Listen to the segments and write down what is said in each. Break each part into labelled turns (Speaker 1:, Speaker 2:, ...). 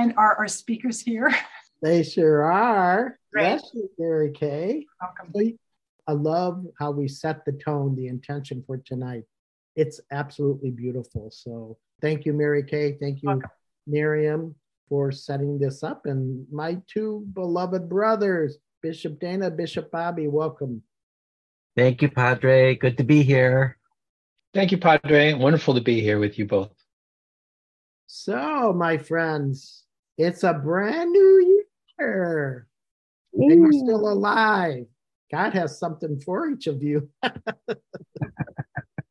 Speaker 1: And are our speakers here?
Speaker 2: They sure are.
Speaker 1: Great.
Speaker 2: Yes, Mary Kay.
Speaker 1: Welcome.
Speaker 2: I love how we set the tone, the intention for tonight. It's absolutely beautiful. So thank you, Mary Kay. Thank you,
Speaker 1: Welcome.
Speaker 2: Miriam, for setting this up. And my two beloved brothers, Bishop Dana, Bishop Bobby, welcome.
Speaker 3: Thank you, Padre. Good to be here.
Speaker 4: Thank you, Padre. Wonderful to be here with you both.
Speaker 2: So, my friends, it's a brand new year. And you're still alive. God has something for each of you.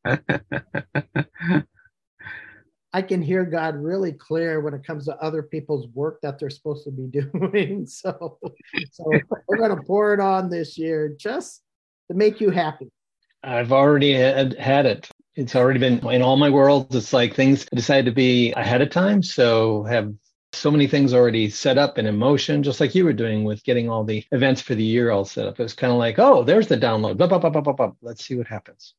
Speaker 2: I can hear God really clear when it comes to other people's work that they're supposed to be doing. So, so we're going to pour it on this year just to make you happy.
Speaker 4: I've already had, had it. It's already been in all my worlds. It's like things decide to be ahead of time. So have so many things already set up and in motion, just like you were doing with getting all the events for the year all set up. It was kind of like, oh, there's the download. Blah, blah, blah, blah, blah, blah. Let's see what happens.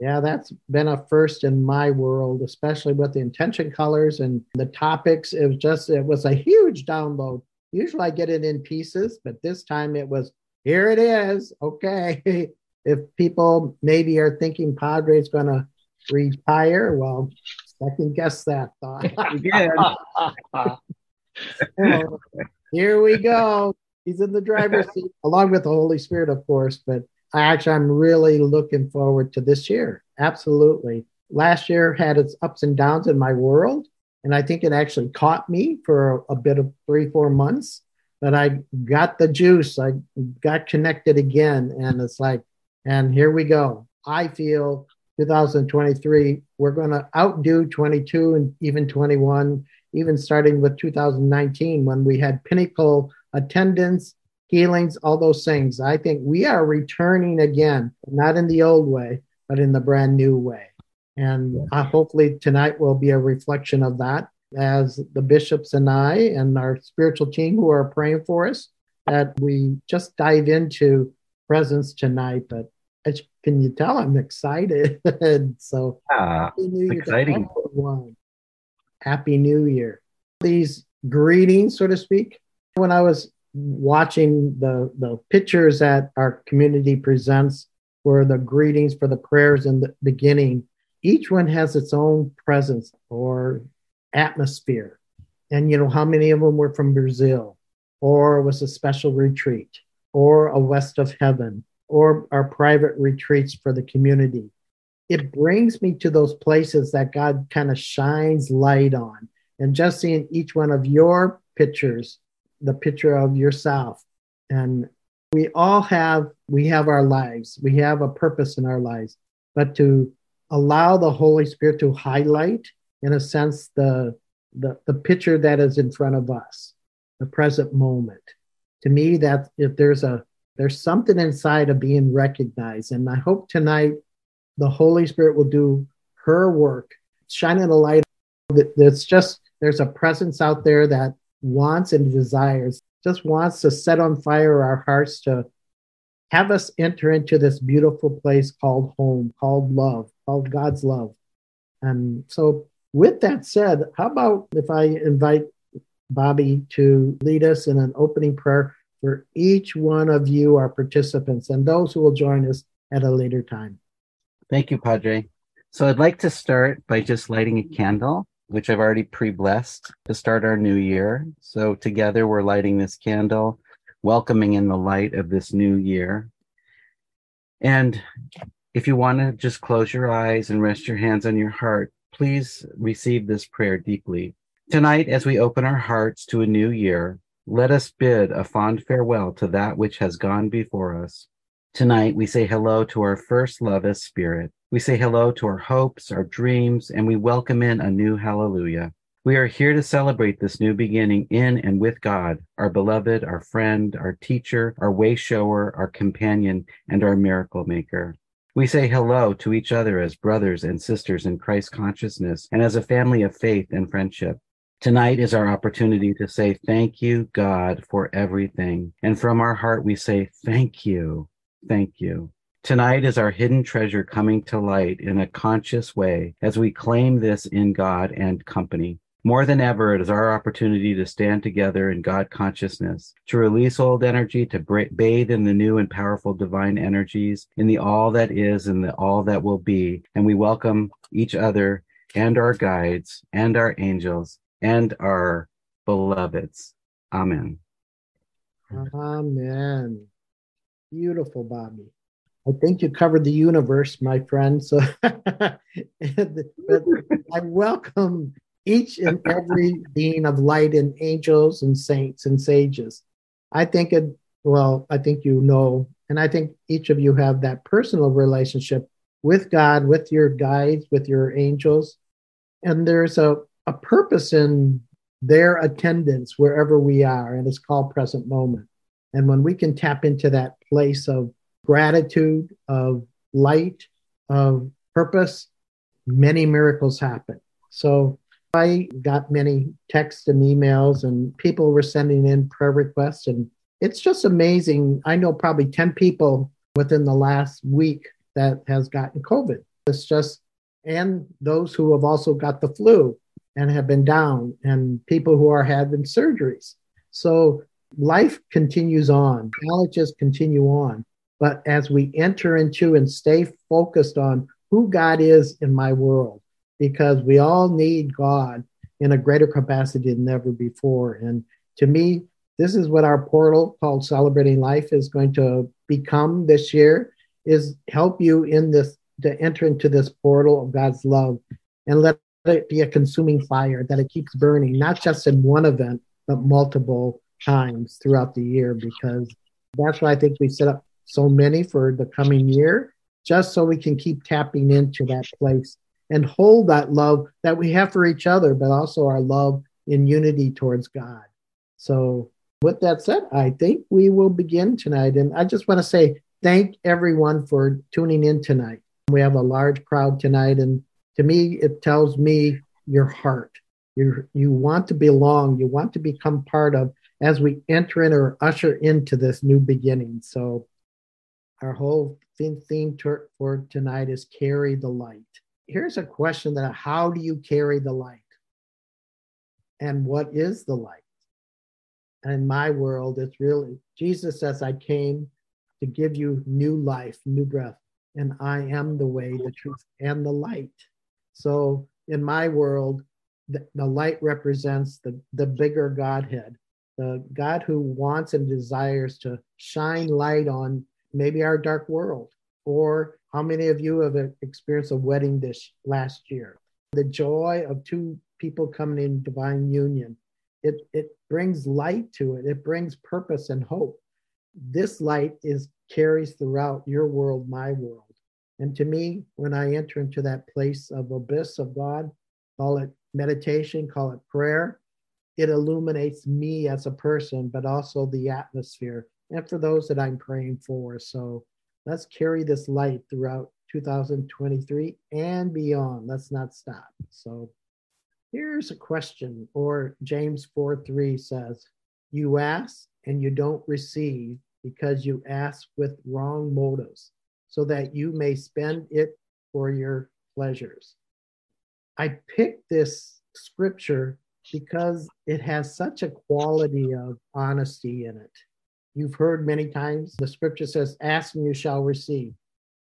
Speaker 2: Yeah, that's been a first in my world, especially with the intention colors and the topics. It was just, it was a huge download. Usually I get it in pieces, but this time it was, here it is. Okay. If people maybe are thinking Padre's going to retire, well, second guess that thought. Here we go. He's in the driver's seat, along with the Holy Spirit, of course. But I actually, I'm really looking forward to this year. Absolutely. Last year had its ups and downs in my world. And I think it actually caught me for a, a bit of three, four months. But I got the juice. I got connected again. And it's like, and here we go. I feel 2023, we're going to outdo 22 and even 21, even starting with 2019 when we had pinnacle attendance, healings, all those things. I think we are returning again, not in the old way, but in the brand new way. And uh, hopefully tonight will be a reflection of that as the bishops and I and our spiritual team who are praying for us, that we just dive into presence tonight. But as can you tell, I'm excited. so
Speaker 3: Yeah,
Speaker 2: Happy New Year
Speaker 3: exciting.
Speaker 2: Happy New Year. These greetings, so to speak. When I was watching the, the pictures that our community presents for the greetings for the prayers in the beginning, each one has its own presence or atmosphere. And you know, how many of them were from Brazil, or was a special retreat, or a west of heaven, or our private retreats for the community it brings me to those places that God kind of shines light on. And just seeing each one of your pictures, the picture of yourself. And we all have, we have our lives, we have a purpose in our lives, but to allow the Holy Spirit to highlight, in a sense, the, the, the picture that is in front of us, the present moment. To me, that if there's a, there's something inside of being recognized. And I hope tonight the Holy Spirit will do her work, shining a light. It's just, there's a presence out there that wants and desires, just wants to set on fire our hearts to have us enter into this beautiful place called home, called love, called God's love. And so, with that said, how about if I invite Bobby to lead us in an opening prayer for each one of you, our participants, and those who will join us at a later time?
Speaker 3: Thank you, Padre. So I'd like to start by just lighting a candle, which I've already pre blessed to start our new year. So together we're lighting this candle, welcoming in the light of this new year. And if you want to just close your eyes and rest your hands on your heart, please receive this prayer deeply. Tonight, as we open our hearts to a new year, let us bid a fond farewell to that which has gone before us. Tonight, we say hello to our first love as spirit. We say hello to our hopes, our dreams, and we welcome in a new hallelujah. We are here to celebrate this new beginning in and with God, our beloved, our friend, our teacher, our way shower, our companion, and our miracle maker. We say hello to each other as brothers and sisters in Christ consciousness and as a family of faith and friendship. Tonight is our opportunity to say thank you, God, for everything. And from our heart, we say thank you. Thank you. Tonight is our hidden treasure coming to light in a conscious way as we claim this in God and company. More than ever, it is our opportunity to stand together in God consciousness, to release old energy, to bathe in the new and powerful divine energies, in the all that is and the all that will be. And we welcome each other and our guides and our angels and our beloveds. Amen.
Speaker 2: Amen. Beautiful, Bobby. I think you covered the universe, my friend. So I welcome each and every being of light and angels and saints and sages. I think it, well, I think you know, and I think each of you have that personal relationship with God, with your guides, with your angels. And there's a, a purpose in their attendance wherever we are, and it's called present moment. And when we can tap into that place of gratitude, of light, of purpose, many miracles happen. So I got many texts and emails, and people were sending in prayer requests. And it's just amazing. I know probably 10 people within the last week that has gotten COVID. It's just, and those who have also got the flu and have been down, and people who are having surgeries. So life continues on, challenges continue on. But as we enter into and stay focused on who God is in my world, because we all need God in a greater capacity than ever before. And to me, this is what our portal called Celebrating Life is going to become this year is help you in this to enter into this portal of God's love and let it be a consuming fire that it keeps burning, not just in one event, but multiple times throughout the year, because that's why I think we set up so many for the coming year, just so we can keep tapping into that place and hold that love that we have for each other, but also our love in unity towards God. So, with that said, I think we will begin tonight. And I just want to say thank everyone for tuning in tonight. We have a large crowd tonight, and to me, it tells me your heart. You, you want to belong, you want to become part of as we enter in or usher into this new beginning. So, our whole theme, theme for tonight is carry the light here's a question that how do you carry the light? And what is the light? And in my world, it's really Jesus says, I came to give you new life, new breath, and I am the way, the truth, and the light. So in my world, the, the light represents the, the bigger Godhead, the God who wants and desires to shine light on maybe our dark world or how many of you have experienced a wedding this last year? The joy of two people coming in divine union. It, it brings light to it. It brings purpose and hope. This light is carries throughout your world, my world. And to me, when I enter into that place of abyss of God, call it meditation, call it prayer, it illuminates me as a person, but also the atmosphere and for those that I'm praying for. So Let's carry this light throughout 2023 and beyond. Let's not stop. So here's a question, or James 4 3 says, You ask and you don't receive because you ask with wrong motives, so that you may spend it for your pleasures. I picked this scripture because it has such a quality of honesty in it you've heard many times. The scripture says, Ask and you shall receive.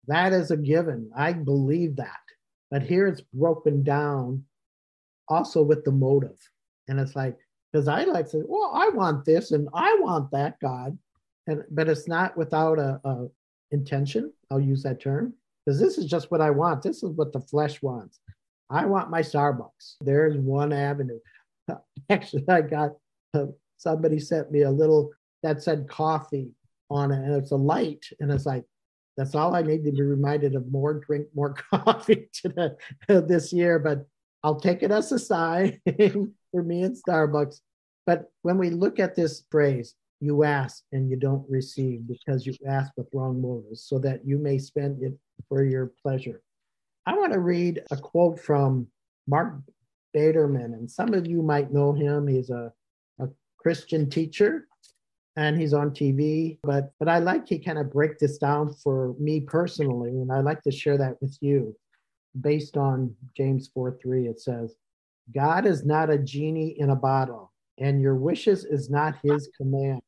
Speaker 2: That is a given. I believe that. But here it's broken down also with the motive. And it's like, because I like to say, well, I want this and I want that, God. And but it's not without a, a intention. I'll use that term. Because this is just what I want. This is what the flesh wants. I want my Starbucks. There's one avenue. Actually, I got uh, somebody sent me a little that said coffee on it, and it's a light, and it's like that's all I need to be reminded of more drink more coffee to the, uh, this year. But I'll take it as a sign for me and Starbucks. But when we look at this phrase, you ask and you don't receive because you ask with wrong motives, so that you may spend it for your pleasure. I want to read a quote from Mark Baderman, and some of you might know him. He's a, a Christian teacher, and he's on TV. But but I like he kind of break this down for me personally, and I like to share that with you. Based on James 4 3, it says, God is not a genie in a bottle, and your wishes is not his command.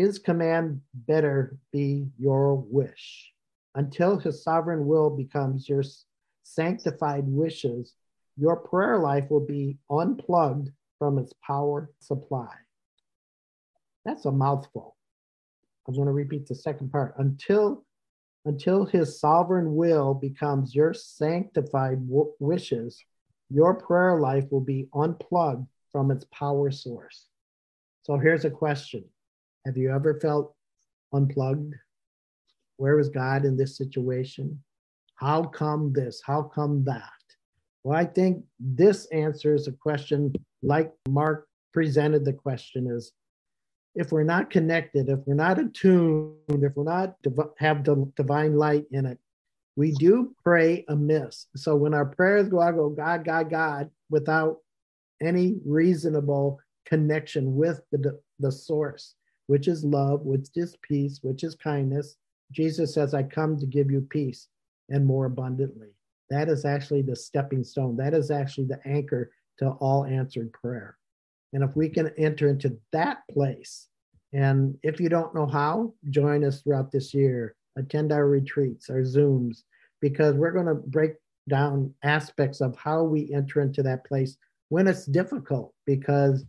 Speaker 2: His command better be your wish. Until his sovereign will becomes your sanctified wishes, your prayer life will be unplugged from its power supply. That's a mouthful. I'm going to repeat the second part. Until until his sovereign will becomes your sanctified w- wishes, your prayer life will be unplugged from its power source. So here's a question Have you ever felt unplugged? Where is God in this situation? How come this? How come that? Well, I think this answers a question like Mark presented the question is if we're not connected, if we're not attuned, if we're not have the divine light in it, we do pray amiss. So when our prayers go out, go God, God, God, without any reasonable connection with the, the source, which is love, which is peace, which is kindness. Jesus says, I come to give you peace and more abundantly. That is actually the stepping stone. That is actually the anchor to all answered prayer. And if we can enter into that place, and if you don't know how, join us throughout this year, attend our retreats, our Zooms, because we're going to break down aspects of how we enter into that place when it's difficult. Because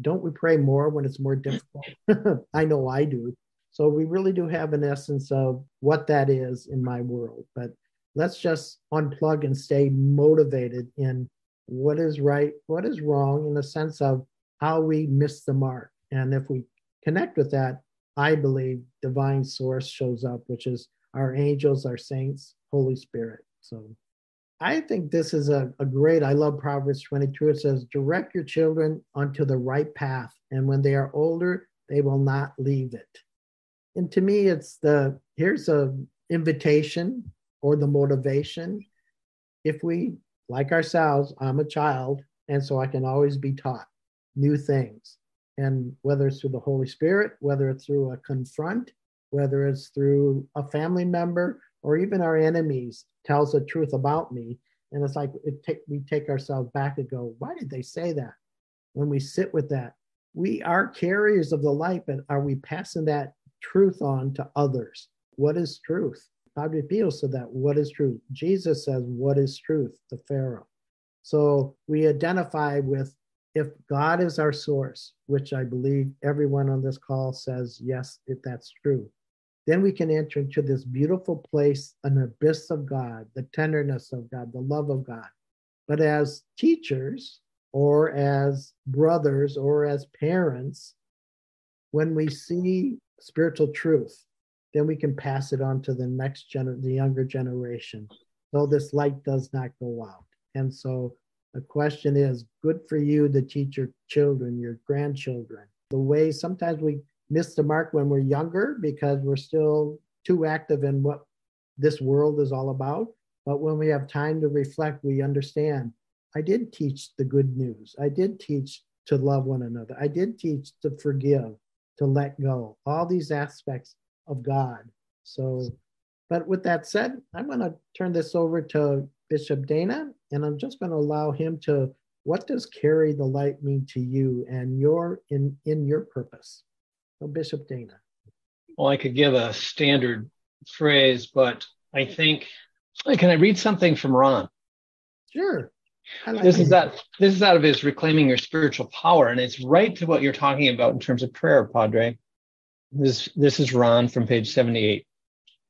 Speaker 2: don't we pray more when it's more difficult? I know I do. So we really do have an essence of what that is in my world. But let's just unplug and stay motivated in what is right, what is wrong, in the sense of how we miss the mark. And if we connect with that, I believe divine source shows up, which is our angels, our saints, Holy Spirit. So I think this is a, a great, I love Proverbs 22. It says, direct your children onto the right path. And when they are older, they will not leave it. And to me, it's the, here's a invitation or the motivation. If we, like ourselves, I'm a child, and so I can always be taught new things. And whether it's through the Holy Spirit, whether it's through a confront, whether it's through a family member, or even our enemies tells the truth about me. And it's like it take, we take ourselves back and go, why did they say that? When we sit with that, we are carriers of the light, but are we passing that truth on to others? What is truth? God reveals to that what is truth. Jesus says, What is truth? The Pharaoh. So we identify with if God is our source, which I believe everyone on this call says, yes, if that's true, then we can enter into this beautiful place, an abyss of God, the tenderness of God, the love of God. But as teachers, or as brothers, or as parents, when we see spiritual truth, then we can pass it on to the next gener- the younger generation. So this light does not go out. And so the question is good for you to teach your children, your grandchildren. The way sometimes we miss the mark when we're younger because we're still too active in what this world is all about. But when we have time to reflect, we understand I did teach the good news. I did teach to love one another. I did teach to forgive, to let go, all these aspects of God. So, but with that said, I'm going to turn this over to Bishop Dana, and I'm just going to allow him to. What does carry the light mean to you and your in in your purpose? So, Bishop Dana.
Speaker 4: Well, I could give a standard phrase, but I think can I read something from Ron?
Speaker 2: Sure.
Speaker 4: Like this is that this is out of his reclaiming your spiritual power, and it's right to what you're talking about in terms of prayer, Padre. This this is Ron from page 78.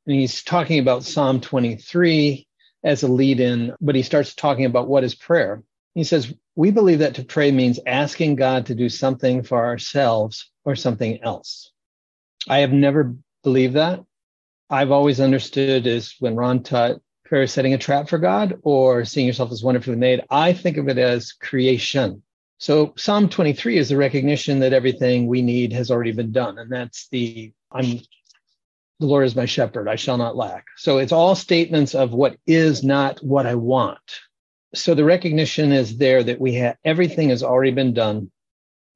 Speaker 4: And he's talking about Psalm 23 as a lead in, but he starts talking about what is prayer. He says, We believe that to pray means asking God to do something for ourselves or something else. I have never believed that. I've always understood as when Ron taught prayer setting a trap for God or seeing yourself as wonderfully made. I think of it as creation. So Psalm 23 is the recognition that everything we need has already been done. And that's the I'm the Lord is my shepherd, I shall not lack. So it's all statements of what is not what I want. So the recognition is there that we have everything has already been done.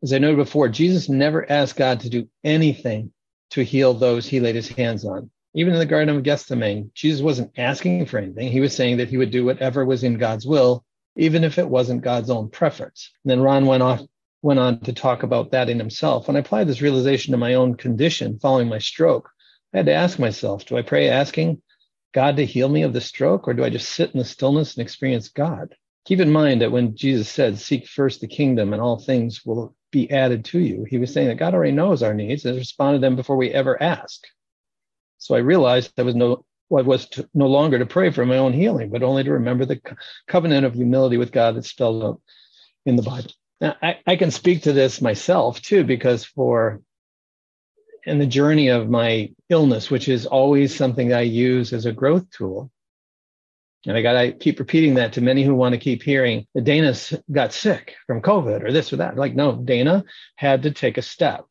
Speaker 4: As I noted before, Jesus never asked God to do anything to heal those he laid his hands on. Even in the Garden of Gethsemane, Jesus wasn't asking for anything. He was saying that he would do whatever was in God's will even if it wasn't God's own preference. And then Ron went off went on to talk about that in himself. When I applied this realization to my own condition following my stroke, I had to ask myself, do I pray asking God to heal me of the stroke, or do I just sit in the stillness and experience God? Keep in mind that when Jesus said, Seek first the kingdom and all things will be added to you, he was saying that God already knows our needs and has responded to them before we ever ask. So I realized I was no I was to, no longer to pray for my own healing, but only to remember the covenant of humility with God that's spelled out in the Bible. Now, I, I can speak to this myself too, because for in the journey of my illness, which is always something I use as a growth tool, and I got to keep repeating that to many who want to keep hearing that Dana got sick from COVID or this or that. Like, no, Dana had to take a step.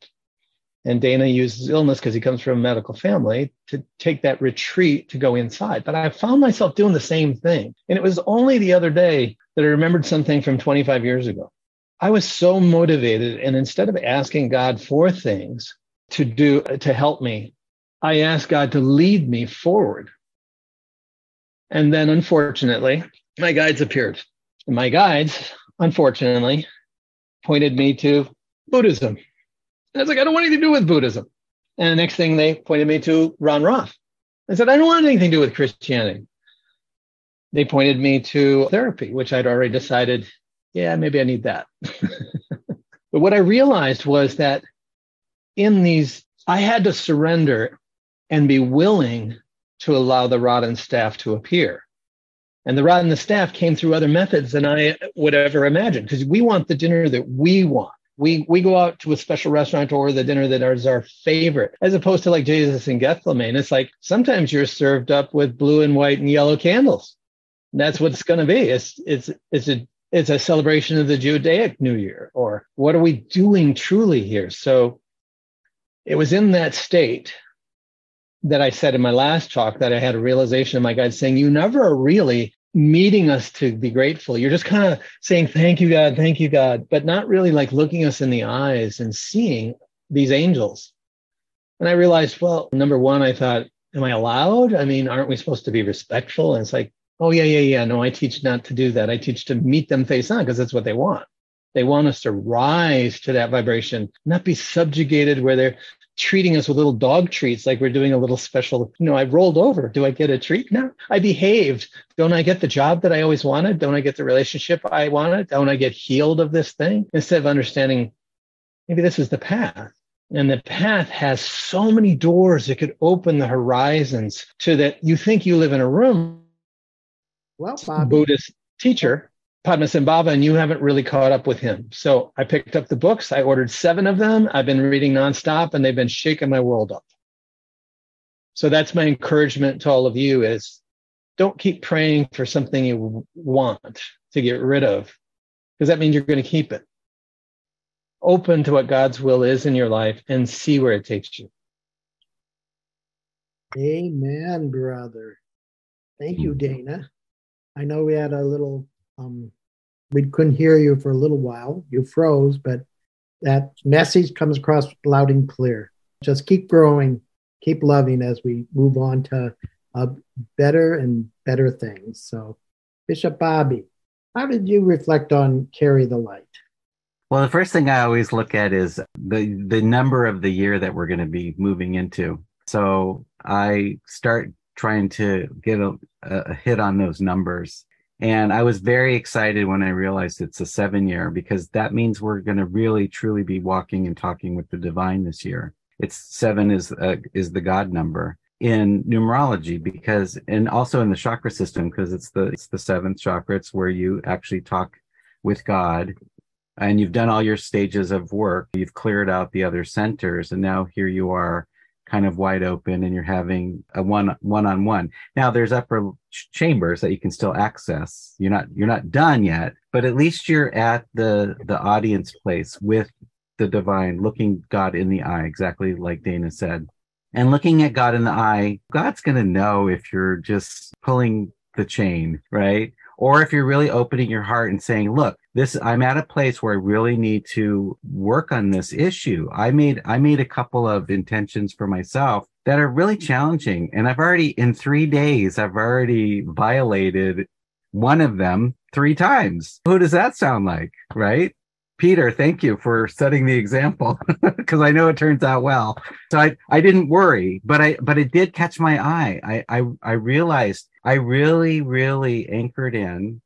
Speaker 4: And Dana uses illness because he comes from a medical family to take that retreat to go inside. But I found myself doing the same thing. And it was only the other day that I remembered something from 25 years ago. I was so motivated. And instead of asking God for things to do, to help me, I asked God to lead me forward. And then unfortunately, my guides appeared. And my guides, unfortunately, pointed me to Buddhism. And I was like, I don't want anything to do with Buddhism. And the next thing they pointed me to Ron Roth. I said, I don't want anything to do with Christianity. They pointed me to therapy, which I'd already decided, yeah, maybe I need that. but what I realized was that in these, I had to surrender and be willing to allow the rod and staff to appear. And the rod and the staff came through other methods than I would ever imagine because we want the dinner that we want. We we go out to a special restaurant to order the dinner that is our favorite, as opposed to like Jesus in Gethsemane. It's like sometimes you're served up with blue and white and yellow candles. And that's what it's going to be. It's it's it's a it's a celebration of the Judaic New Year, or what are we doing truly here? So it was in that state that I said in my last talk that I had a realization of my God saying, You never are really meeting us to be grateful. You're just kind of saying, Thank you, God, thank you, God, but not really like looking us in the eyes and seeing these angels. And I realized, well, number one, I thought, Am I allowed? I mean, aren't we supposed to be respectful? And it's like, Oh, yeah, yeah, yeah. No, I teach not to do that. I teach to meet them face on because that's what they want. They want us to rise to that vibration, not be subjugated where they're treating us with little dog treats like we're doing a little special you know i rolled over. Do i get a treat no i behaved. Don't i get the job that i always wanted? Don't i get the relationship i wanted? Don't i get healed of this thing? Instead of understanding maybe this is the path. And the path has so many doors it could open the horizons to that you think you live in a room.
Speaker 2: Well Bobby.
Speaker 4: buddhist teacher Padmasambhava, and you haven't really caught up with him. So I picked up the books. I ordered seven of them. I've been reading nonstop, and they've been shaking my world up. So that's my encouragement to all of you: is don't keep praying for something you want to get rid of, because that means you're going to keep it. Open to what God's will is in your life and see where it takes you.
Speaker 2: Amen, brother. Thank you, Dana. I know we had a little um, we couldn't hear you for a little while. You froze, but that message comes across loud and clear. Just keep growing, keep loving as we move on to uh, better and better things. So, Bishop Bobby, how did you reflect on Carry the Light?
Speaker 3: Well, the first thing I always look at is the the number of the year that we're going to be moving into. So I start trying to get a, a hit on those numbers and I was very excited when I realized it's a seven year because that means we're going to really truly be walking and talking with the divine this year. It's seven is uh, is the God number in numerology because and also in the chakra system because it's the it's the seventh chakra. It's where you actually talk with God and you've done all your stages of work. You've cleared out the other centers and now here you are kind of wide open and you're having a one one on one. Now there's upper chambers that you can still access. You're not you're not done yet, but at least you're at the the audience place with the divine, looking God in the eye, exactly like Dana said. And looking at God in the eye, God's going to know if you're just pulling the chain, right? Or if you're really opening your heart and saying, look, this, I'm at a place where I really need to work on this issue. I made, I made a couple of intentions for myself that are really challenging. And I've already, in three days, I've already violated one of them three times. Who does that sound like? Right? Peter, thank you for setting the example because I know it turns out well. So I, I didn't worry, but I but it did catch my eye. I, I I realized I really, really anchored in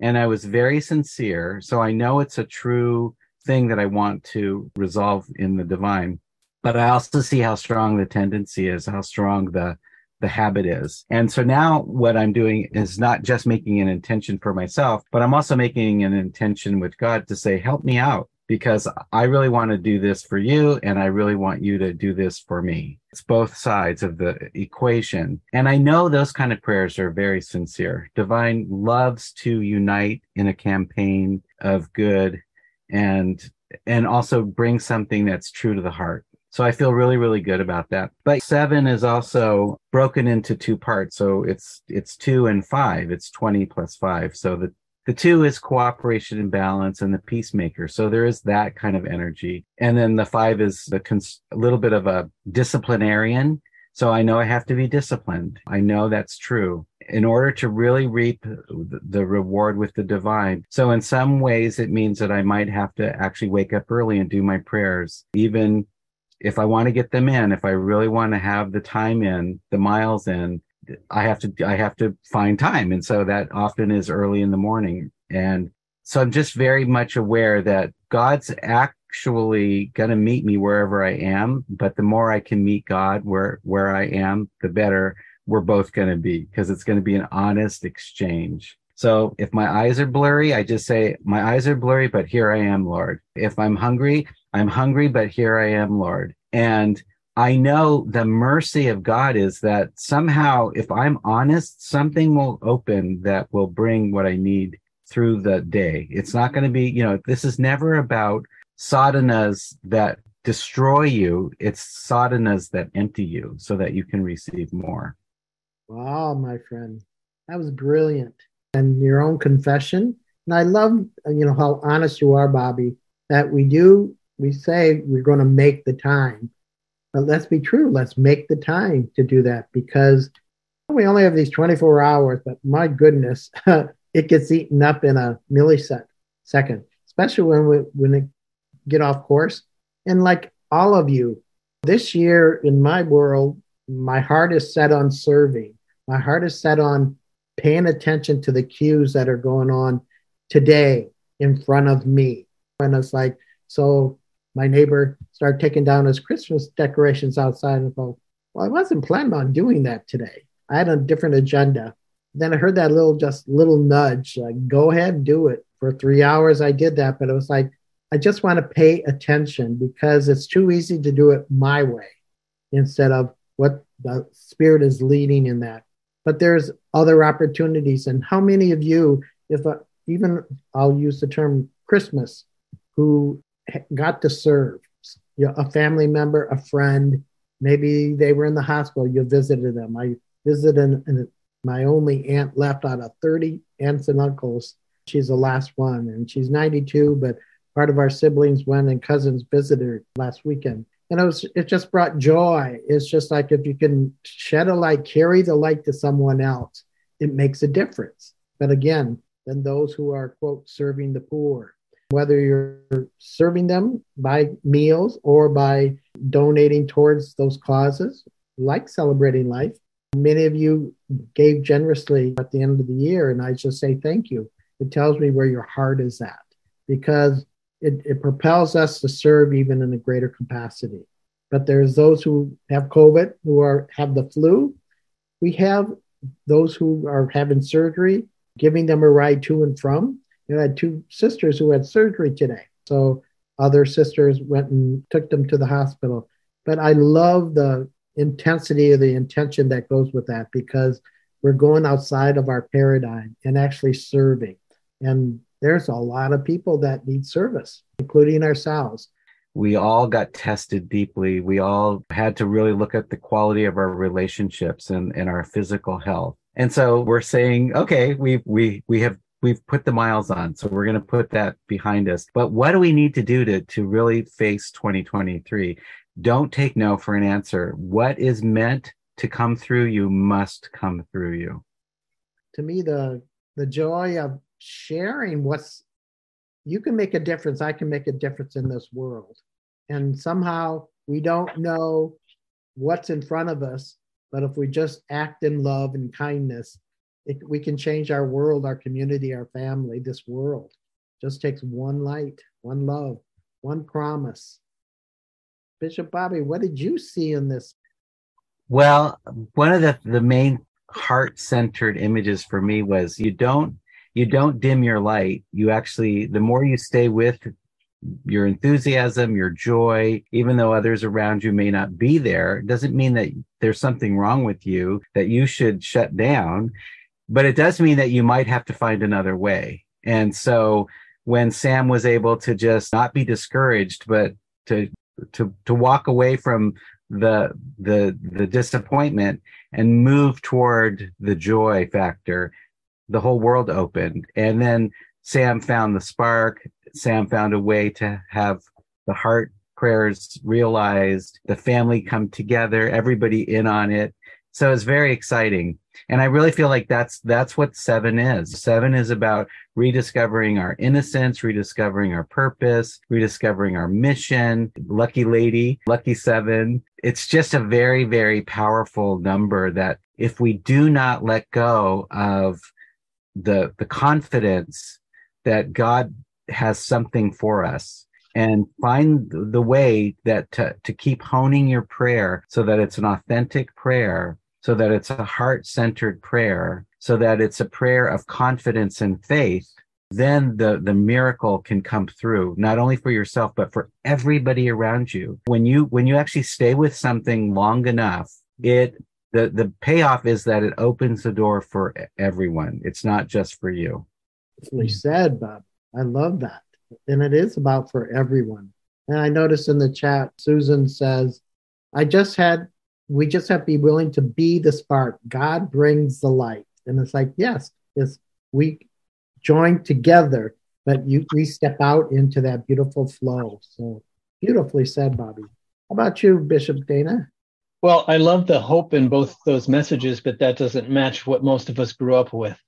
Speaker 3: and I was very sincere. So I know it's a true thing that I want to resolve in the divine. But I also see how strong the tendency is, how strong the the habit is. And so now what I'm doing is not just making an intention for myself, but I'm also making an intention with God to say, help me out because I really want to do this for you and I really want you to do this for me. It's both sides of the equation. And I know those kind of prayers are very sincere. Divine loves to unite in a campaign of good and and also bring something that's true to the heart. So I feel really, really good about that. But seven is also broken into two parts. So it's it's two and five. It's 20 plus five. So the the two is cooperation and balance and the peacemaker. So there is that kind of energy. And then the five is the cons- a little bit of a disciplinarian. So I know I have to be disciplined. I know that's true in order to really reap the reward with the divine. So in some ways, it means that I might have to actually wake up early and do my prayers, even if I want to get them in, if I really want to have the time in, the miles in, I have to I have to find time. And so that often is early in the morning. And so I'm just very much aware that God's actually going to meet me wherever I am, but the more I can meet God where where I am, the better we're both going to be because it's going to be an honest exchange. So if my eyes are blurry, I just say, my eyes are blurry, but here I am, Lord. If I'm hungry, I'm hungry, but here I am, Lord. And I know the mercy of God is that somehow, if I'm honest, something will open that will bring what I need through the day. It's not going to be, you know, this is never about sadhanas that destroy you. It's sadhanas that empty you so that you can receive more.
Speaker 2: Wow, my friend. That was brilliant. And your own confession. And I love, you know, how honest you are, Bobby, that we do, we say we're going to make the time. But let's be true. Let's make the time to do that because we only have these 24 hours, but my goodness, it gets eaten up in a millisecond, especially when we when it get off course. And like all of you, this year in my world, my heart is set on serving. My heart is set on paying attention to the cues that are going on today in front of me. And it's like, so my neighbor started taking down his Christmas decorations outside and go, well, I wasn't planning on doing that today. I had a different agenda. Then I heard that little, just little nudge, like, go ahead, do it. For three hours, I did that, but it was like, I just want to pay attention because it's too easy to do it my way instead of what the spirit is leading in that but there's other opportunities. And how many of you, if uh, even I'll use the term Christmas, who got to serve you know, a family member, a friend, maybe they were in the hospital, you visited them. I visited and my only aunt left out of 30 aunts and uncles. She's the last one, and she's 92, but part of our siblings went and cousins visited last weekend and it was it just brought joy it's just like if you can shed a light carry the light to someone else it makes a difference but again then those who are quote serving the poor whether you're serving them by meals or by donating towards those causes like celebrating life many of you gave generously at the end of the year and i just say thank you it tells me where your heart is at because it, it propels us to serve even in a greater capacity. But there's those who have COVID, who are have the flu. We have those who are having surgery, giving them a ride to and from. Know, I had two sisters who had surgery today. So other sisters went and took them to the hospital. But I love the intensity of the intention that goes with that because we're going outside of our paradigm and actually serving. And there's a lot of people that need service, including ourselves.
Speaker 3: We all got tested deeply. We all had to really look at the quality of our relationships and, and our physical health. And so we're saying, okay, we we we have we've put the miles on, so we're going to put that behind us. But what do we need to do to to really face 2023? Don't take no for an answer. What is meant to come through you must come through you.
Speaker 2: To me, the the joy of sharing what's you can make a difference i can make a difference in this world and somehow we don't know what's in front of us but if we just act in love and kindness it, we can change our world our community our family this world. Just takes one light one love one promise. Bishop bobby what did you see in this?
Speaker 3: Well one of the the main heart centered images for me was you don't you don't dim your light. You actually the more you stay with your enthusiasm your joy even though others around you may not be there doesn't mean that there's something wrong with you that you should shut down but it does mean that you might have to find another way. And so when sam was able to just not be discouraged but to to to walk away from the the the disappointment and move toward the joy factor the whole world opened. And then sam found the spark. Sam found a way to have the heart prayers realized the family come together everybody in on it so it's very exciting. And i really feel like that's that's what seven is. Seven is about rediscovering our innocence rediscovering our purpose rediscovering our mission. Lucky lady lucky seven. It's just a very very powerful number that if we do not let go of the the confidence that god has something for us and find the way that to, to keep honing your prayer so that it's an authentic prayer so that it's a heart centered prayer, so that it's a prayer of confidence and faith, then the, the miracle can come through, not only for yourself, but for everybody around you. When you, when you actually stay with something long enough, it, the, the payoff is that it opens the door for everyone. It's not just for you.
Speaker 2: Well said, Bob. I love that. And it is about for everyone. And I noticed in the chat, Susan says, I just had we just have to be willing to be the spark. God brings the light. And it's like, yes, it's we join together, but you we step out into that beautiful flow. So beautifully said, Bobby. How about you, Bishop Dana?
Speaker 4: Well, I love the hope in both those messages, but that doesn't match what most of us grew up with.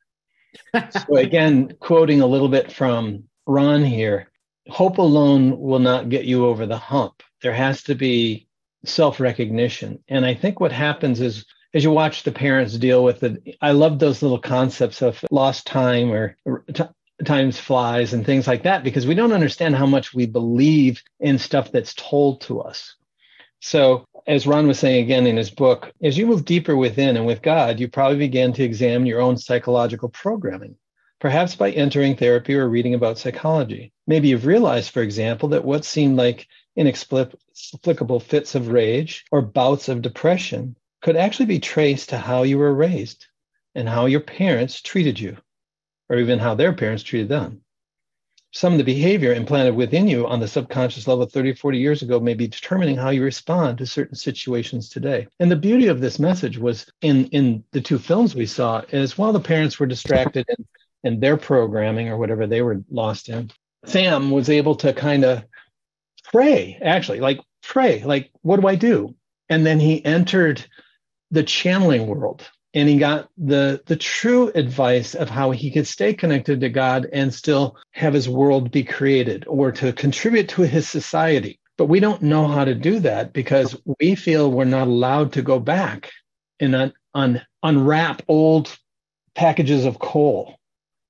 Speaker 4: so again, quoting a little bit from Ron here, hope alone will not get you over the hump. There has to be self recognition. And I think what happens is as you watch the parents deal with it, I love those little concepts of lost time or t- times flies and things like that because we don't understand how much we believe in stuff that's told to us. So, as Ron was saying again in his book, as you move deeper within and with God, you probably begin to examine your own psychological programming, perhaps by entering therapy or reading about psychology. Maybe you've realized, for example, that what seemed like inexplicable fits of rage or bouts of depression could actually be traced to how you were raised and how your parents treated you, or even how their parents treated them. Some of the behavior implanted within you on the subconscious level 30, 40 years ago may be determining how you respond to certain situations today. And the beauty of this message was in, in the two films we saw is while the parents were distracted in, in their programming or whatever they were lost in, Sam was able to kind of pray, actually, like pray, like, what do I do? And then he entered the channeling world and he got the the true advice of how he could stay connected to God and still have his world be created or to contribute to his society. But we don't know how to do that because we feel we're not allowed to go back and un, un, unwrap old packages of coal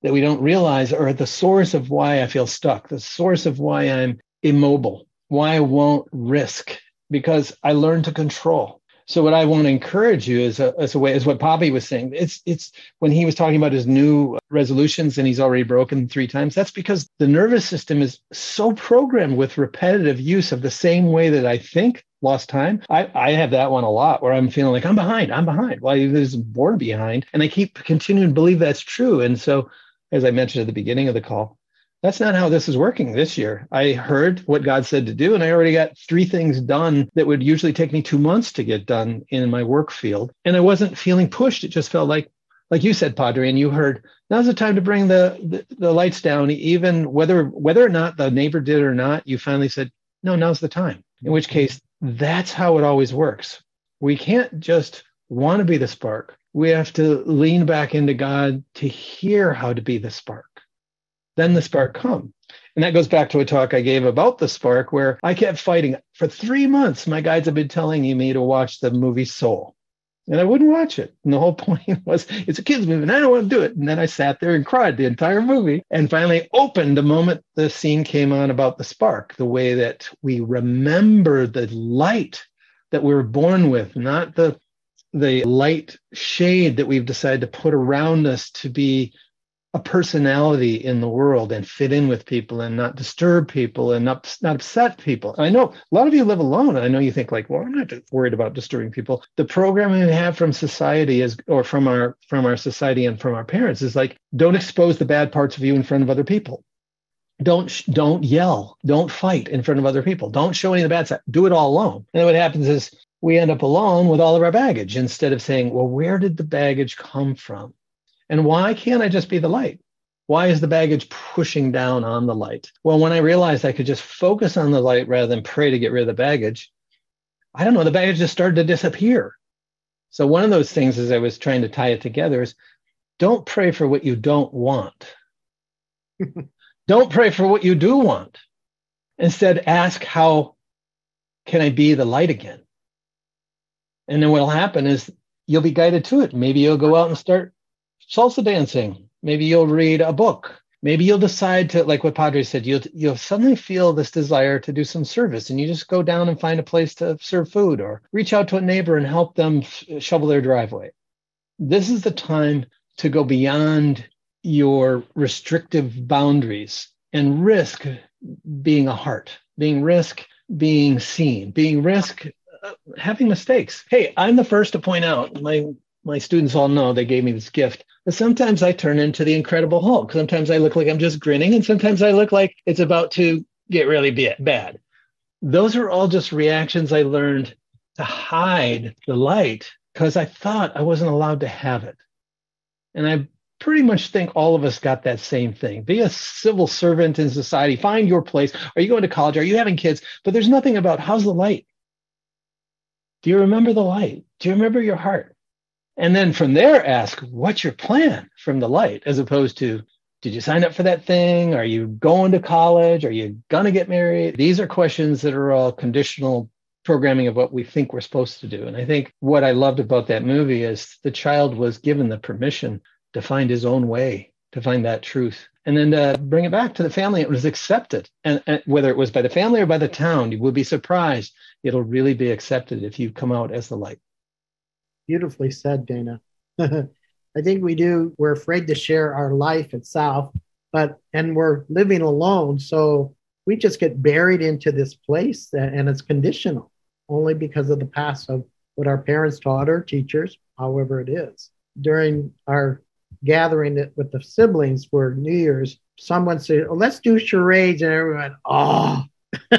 Speaker 4: that we don't realize are the source of why I feel stuck, the source of why I'm immobile, why I won't risk because I learned to control. So what I want to encourage you is a, as a way is what Bobby was saying. It's it's when he was talking about his new resolutions and he's already broken three times. That's because the nervous system is so programmed with repetitive use of the same way that I think. Lost time. I, I have that one a lot where I'm feeling like I'm behind. I'm behind. Well, there's born behind, and I keep continuing to believe that's true. And so, as I mentioned at the beginning of the call, that's not how this is working this year. I heard what God said to do, and I already got three things done that would usually take me two months to get done in my work field. And I wasn't feeling pushed. It just felt like, like you said, Padre, and you heard, now's the time to bring the, the, the lights down, even whether whether or not the neighbor did or not, you finally said, no, now's the time. In which case, that's how it always works. We can't just want to be the spark. We have to lean back into God to hear how to be the spark. Then the spark come. And that goes back to a talk I gave about the spark where I kept fighting. For three months, my guides have been telling me to watch the movie Soul. And I wouldn't watch it. And the whole point was it's a kids movie and I don't want to do it. And then I sat there and cried the entire movie and finally opened the moment the scene came on about the spark, the way that we remember the light that we were born with, not the the light shade that we've decided to put around us to be a personality in the world and fit in with people and not disturb people and not, not upset people. I know a lot of you live alone. I know you think like, well, I'm not worried about disturbing people. The programming we have from society is, or from our, from our society and from our parents is like, don't expose the bad parts of you in front of other people. Don't, don't yell. Don't fight in front of other people. Don't show any of the bad side. Do it all alone. And then what happens is we end up alone with all of our baggage instead of saying, well, where did the baggage come from? And why can't I just be the light? Why is the baggage pushing down on the light? Well, when I realized I could just focus on the light rather than pray to get rid of the baggage, I don't know, the baggage just started to disappear. So, one of those things as I was trying to tie it together is don't pray for what you don't want. don't pray for what you do want. Instead, ask, how can I be the light again? And then what'll happen is you'll be guided to it. Maybe you'll go out and start salsa dancing. Maybe you'll read a book. Maybe you'll decide to, like what Padre said, you'll you'll suddenly feel this desire to do some service, and you just go down and find a place to serve food, or reach out to a neighbor and help them shovel their driveway. This is the time to go beyond your restrictive boundaries and risk being a heart, being risk being seen, being risk uh, having mistakes. Hey, I'm the first to point out my my students all know they gave me this gift. Sometimes I turn into the Incredible Hulk. Sometimes I look like I'm just grinning, and sometimes I look like it's about to get really bad. Those are all just reactions I learned to hide the light because I thought I wasn't allowed to have it. And I pretty much think all of us got that same thing. Be a civil servant in society, find your place. Are you going to college? Are you having kids? But there's nothing about how's the light? Do you remember the light? Do you remember your heart? And then from there, ask, what's your plan from the light, as opposed to, did you sign up for that thing? Are you going to college? Are you going to get married? These are questions that are all conditional programming of what we think we're supposed to do. And I think what I loved about that movie is the child was given the permission to find his own way, to find that truth. And then to bring it back to the family, it was accepted. And, and whether it was by the family or by the town, you would be surprised. It'll really be accepted if you come out as the light.
Speaker 2: Beautifully said, Dana. I think we do. We're afraid to share our life itself, but and we're living alone, so we just get buried into this place, and it's conditional only because of the past of what our parents taught or teachers, however it is. During our gathering with the siblings for New Year's, someone said, oh, "Let's do charades," and everyone, oh.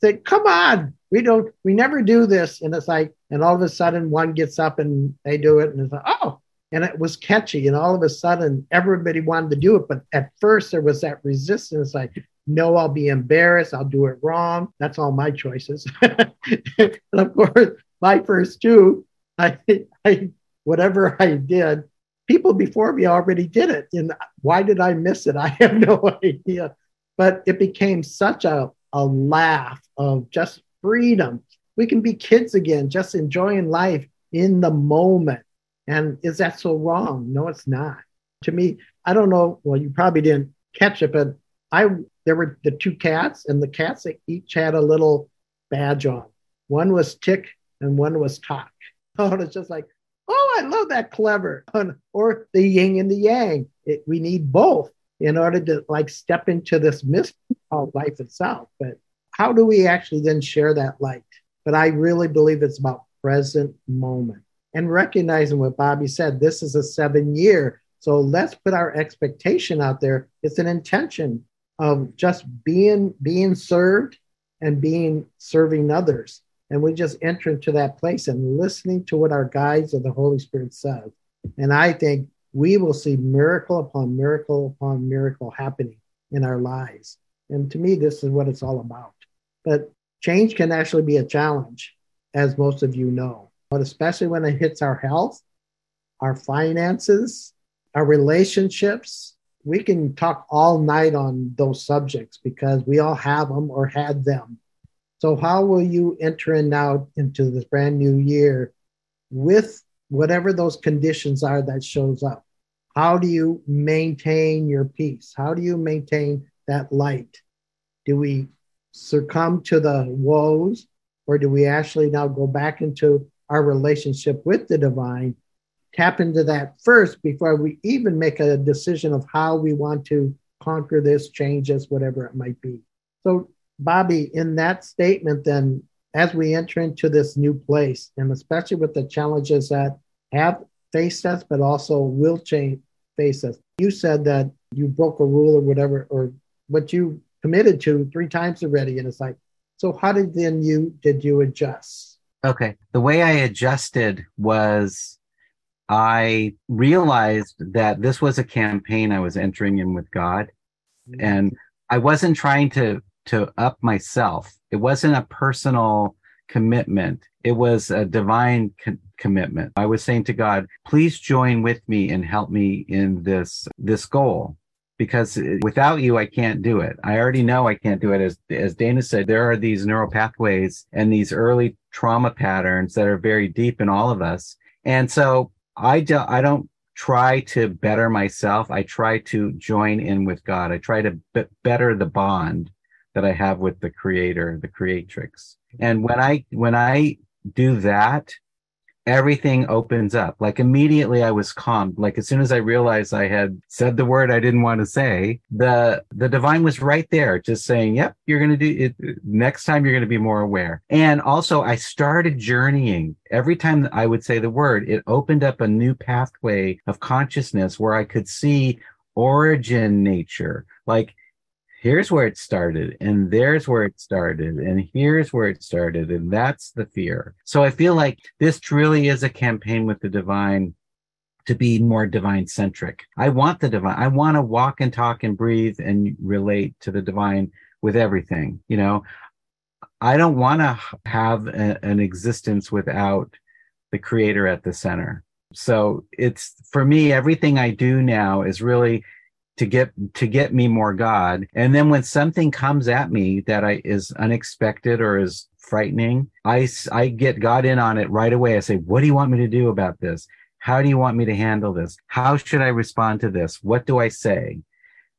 Speaker 2: said, "Come on, we don't, we never do this." And it's like, and all of a sudden, one gets up and they do it, and it's like, oh, and it was catchy, and all of a sudden, everybody wanted to do it, but at first there was that resistance, like, no, I'll be embarrassed, I'll do it wrong. That's all my choices. and of course, my first two, I, I, whatever I did, people before me already did it, and why did I miss it? I have no idea. But it became such a a laugh of just freedom. We can be kids again, just enjoying life in the moment. And is that so wrong? No, it's not. To me, I don't know. Well, you probably didn't catch it, but I there were the two cats, and the cats each had a little badge on. One was tick and one was talk. Oh, it's just like, oh, I love that clever. Or the yin and the yang. It, we need both in order to like step into this mystery of life itself. But how do we actually then share that light? But I really believe it's about present moment and recognizing what Bobby said. This is a seven year. So let's put our expectation out there. It's an intention of just being being served and being serving others. And we just enter into that place and listening to what our guides of the Holy Spirit says. And I think we will see miracle upon miracle upon miracle happening in our lives. And to me, this is what it's all about. But change can actually be a challenge, as most of you know. but especially when it hits our health, our finances, our relationships. We can talk all night on those subjects because we all have them or had them. So, how will you enter and out into this brand new year with whatever those conditions are that shows up? How do you maintain your peace? How do you maintain that light? Do we succumb to the woes or do we actually now go back into our relationship with the divine, tap into that first before we even make a decision of how we want to conquer this, change this, whatever it might be? So, Bobby, in that statement, then, as we enter into this new place, and especially with the challenges that have faced us, but also will change face us, you said that you broke a rule or whatever, or what you committed to three times already. And it's like, so how did then you did you adjust?
Speaker 3: Okay. The way I adjusted was I realized that this was a campaign I was entering in with God. Mm-hmm. And I wasn't trying to to up myself. It wasn't a personal commitment. It was a divine co- commitment. I was saying to God, please join with me and help me in this this goal because uh, without you, I can't do it. I already know I can't do it. As, as Dana said, there are these neural pathways and these early trauma patterns that are very deep in all of us. And so I don't, I don't try to better myself. I try to join in with God. I try to better the bond that I have with the creator, the creatrix. And when I, when I do that, everything opens up. Like immediately I was calm. Like as soon as I realized I had said the word I didn't want to say, the, the divine was right there just saying, yep, you're going to do it. Next time you're going to be more aware. And also I started journeying. Every time I would say the word, it opened up a new pathway of consciousness where I could see origin nature. Like here's where it started and there's where it started and here's where it started and that's the fear. So i feel like this truly is a campaign with the divine to be more divine centric i want the divine i want to walk and talk and breathe and relate to the divine with everything you know? I don't want to have a, an existence without the creator at the center. So it's for me everything i do now is really to get to get me more god. And then when something comes at me that i is unexpected or is frightening i i get god in on it right away. I say what do you want me to do about this? How do you want me to handle this? How should i respond to this? What do i say?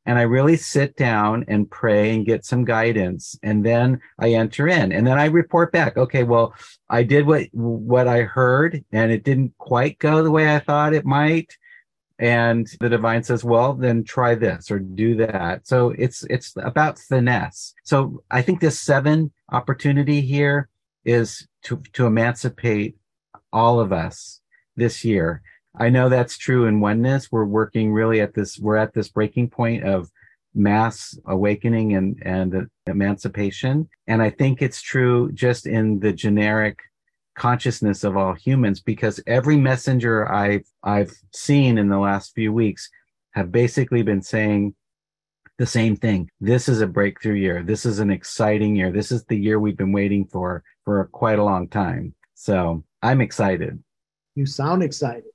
Speaker 3: And i really sit down and pray and get some guidance and then i enter in and then i report back. Okay well i did what what i heard and it didn't quite go the way i thought it might and the divine says well then try this or do that. So it's it's about finesse. So i think this seven opportunity here is to to emancipate all of us this year. I know that's true in oneness. We're working really at this we're at this breaking point of mass awakening and and emancipation. And i think it's true just in the generic consciousness of all humans because every messenger I've I've seen in the last few weeks have basically been saying the same thing. This is a breakthrough year. This is an exciting year. This is the year we've been waiting for for quite a long time. So I'm excited.
Speaker 2: You sound excited.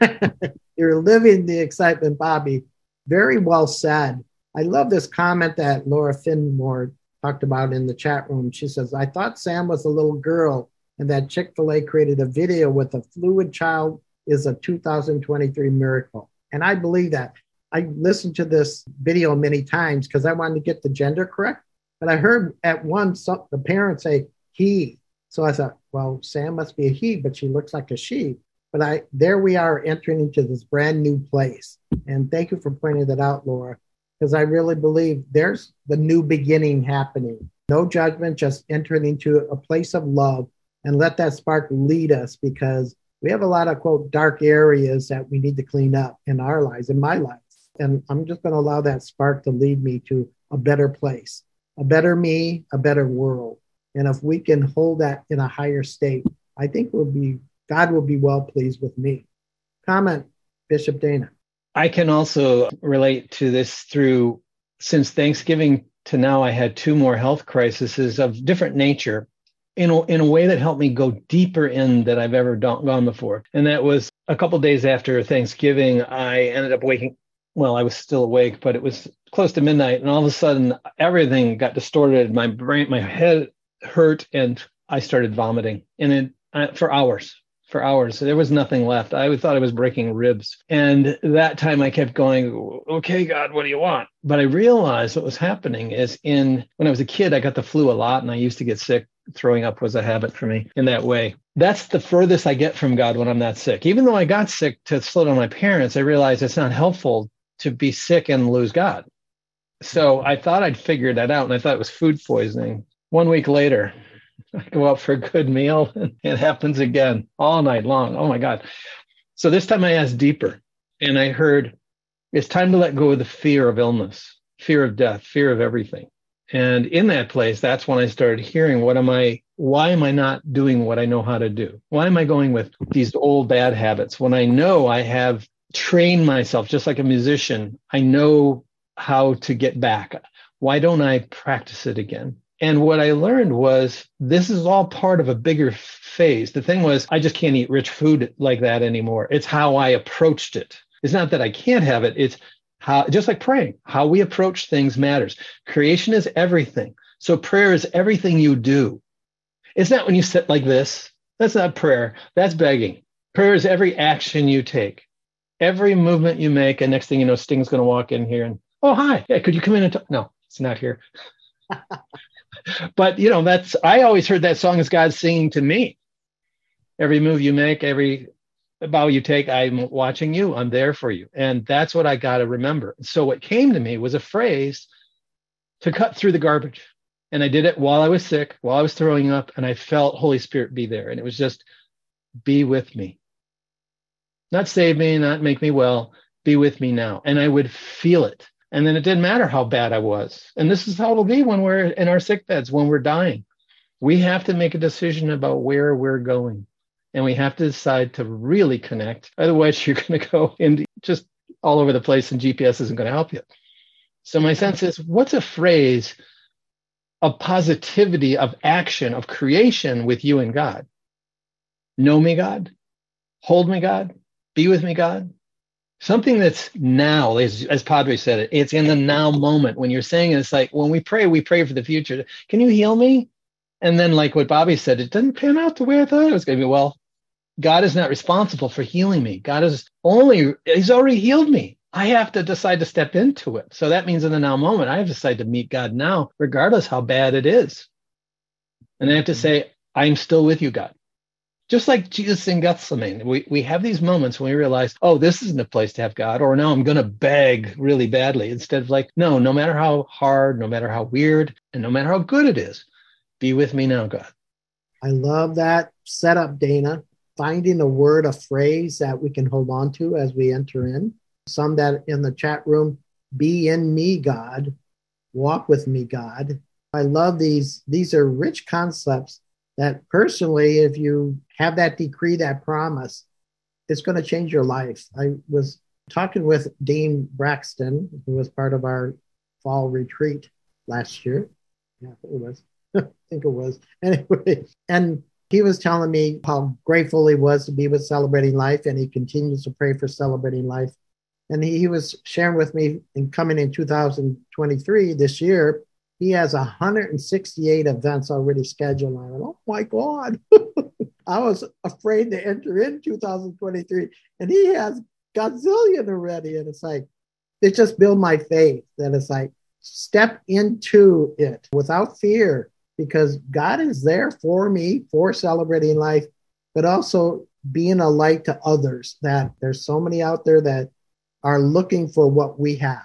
Speaker 2: You're living the excitement, Bobby. Very well said. I love this comment that Laura Finmore talked about in the chat room. She says, I thought Sam was a little girl and that Chick fil A created a video with a fluid child is a 2023 miracle. And I believe that. I listened to this video many times because I wanted to get the gender correct. But I heard at one the parent say he. So I thought, well, Sam must be a he, but she looks like a she. But I there we are entering into this brand new place. And thank you for pointing that out, Laura, because I really believe there's the new beginning happening. No judgment, just entering into a place of love and let that spark lead us because we have a lot of quote dark areas that we need to clean up in our lives, in my life. And I'm just going to allow that spark to lead me to a better place, a better me, a better world. And if we can hold that in a higher state, I think we'll be God will be well pleased with me. Comment, Bishop Dana.
Speaker 4: I can also relate to this through since Thanksgiving to now, I had two more health crises of different nature in a, in a way that helped me go deeper in that I've ever gone before. And that was a couple days after Thanksgiving, I ended up waking. Well, I was still awake, but it was close to midnight, and all of a sudden, everything got distorted. My brain, my head hurt, and I started vomiting, and it for hours, for hours. There was nothing left. I thought I was breaking ribs, and that time I kept going, "Okay, God, what do you want?" But I realized what was happening is in when I was a kid, I got the flu a lot, and I used to get sick throwing up was a habit for me in that way. That's the furthest I get from God when I'm not sick. Even though I got sick to slow down my parents, I realized it's not helpful to be sick and lose God. So I thought I'd figured that out and I thought it was food poisoning. One week later, I go out for a good meal and it happens again all night long. Oh my God. So this time I asked deeper and I heard it's time to let go of the fear of illness, fear of death, fear of everything. And in that place, that's when I started hearing what am I, why am I not doing what I know how to do? Why am I going with these old bad habits when I know I have trained myself just like a musician? I know how to get back. Why don't I practice it again? And what I learned was this is all part of a bigger phase. The thing was, I just can't eat rich food like that anymore. It's how I approached it. It's not that I can't have it. It's how, just like praying, how we approach things matters. Creation is everything. So prayer is everything you do. It's not when you sit like this. That's not prayer. That's begging. Prayer is every action you take, every movement you make. And next thing you know, Sting's going to walk in here and, oh, hi. Yeah, could you come in and talk? No, it's not here. but, you know, that's, I always heard that song as God singing to me. Every move you make, every bow you take, I'm watching you. I'm there for you. And that's what I got to remember. So what came to me was a phrase to cut through the garbage. And I did it while I was sick, while I was throwing up, and I felt Holy Spirit be there. And it was just be with me. Not save me, not make me well, be with me now. And I would feel it. And then it didn't matter how bad I was. And this is how it'll be when we're in our sick beds, when we're dying. We have to make a decision about where we're going and we have to decide to really connect. Otherwise, you're going to go into just all over the place, and GPS isn't going to help you. So, my sense is what's a phrase of positivity, of action, of creation with you and God? Know me, God. Hold me, God. Be with me, God. Something that's now, as, as Padre said it, it's in the now moment. When you're saying it, it's like when we pray, we pray for the future. Can you heal me? And then, like what Bobby said, it doesn't pan out the way I thought it was going to be. Well, God is not responsible for healing me. God is only, He's already healed me. I have to decide to step into it. So that means in the now moment, I have to decide to meet God now, regardless how bad it is. And I have to mm-hmm. say, I'm still with you, God. Just like Jesus in Gethsemane, we, we have these moments when we realize, oh, this isn't a place to have God, or no, I'm going to beg really badly. Instead of like, no, no matter how hard, no matter how weird, and no matter how good it is, be with me now, God.
Speaker 2: I love that setup, Dana finding a word, a phrase that we can hold on to as we enter in. Some that in the chat room, be in me, God, walk with me, God. I love these. These are rich concepts that personally, if you have that decree, that promise, it's going to change your life. I was talking with Dean Braxton, who was part of our fall retreat last year. Yeah, it was. I think it was. Anyway, and he was telling me how grateful he was to be with Celebrating Life, and he continues to pray for Celebrating Life. And he, he was sharing with me in coming in 2023 this year, he has 168 events already scheduled. I went, oh my God. I was afraid to enter in 2023, and he has gazillion already. And it's like, it just built my faith that it's like, step into it without fear because God is there for me for celebrating life, but also being a light to others. That there's so many out there that are looking for what we have.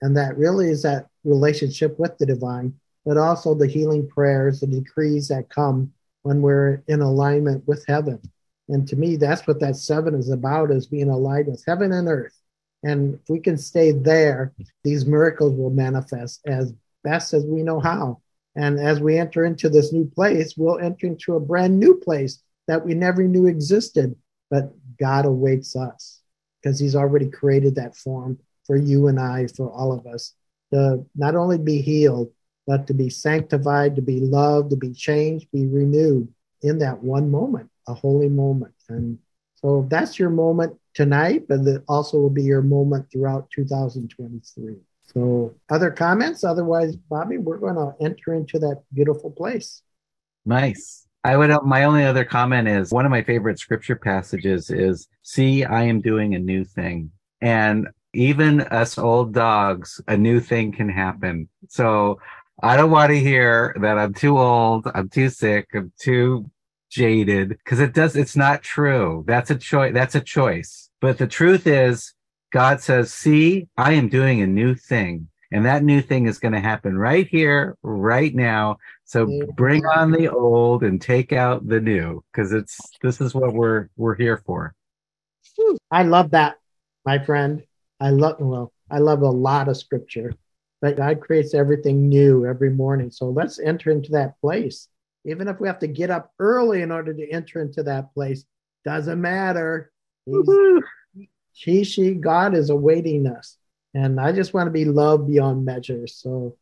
Speaker 2: And that really is that relationship with the divine, but also the healing prayers, the decrees that come when we're in alignment with heaven. And to me, that's what that seven is about is being aligned with heaven and earth. And if we can stay there, these miracles will manifest as best as we know how. And as we enter into this new place, we'll enter into a brand new place that we never knew existed. But God awaits us because He's already created that form for you and I, for all of us, to not only be healed, but to be sanctified, to be loved, to be changed, be renewed in that one moment, a holy moment. And so that's your moment tonight, but it also will be your moment throughout 2023. So, other comments? Otherwise, Bobby, we're going to enter into that beautiful place.
Speaker 3: Nice. I would. Uh, my only other comment is one of my favorite scripture passages is, "See, I am doing a new thing," and even us old dogs, a new thing can happen. So I don't want to hear that I'm too old, I'm too sick, I'm too jaded because it does it's not true. That's a choice that's a choice. But the truth is God says, "See, I am doing a new thing." And that new thing is going to happen right here, right now. So bring on the old and take out the new because it's this is what we're we're here for.
Speaker 2: I love that, my friend. I love well, I love a lot of scripture, but God creates everything new every morning. So let's enter into that place. Even if we have to get up early in order to enter into that place, doesn't matter. He, she, God is awaiting us. And I just want to be loved beyond measure. So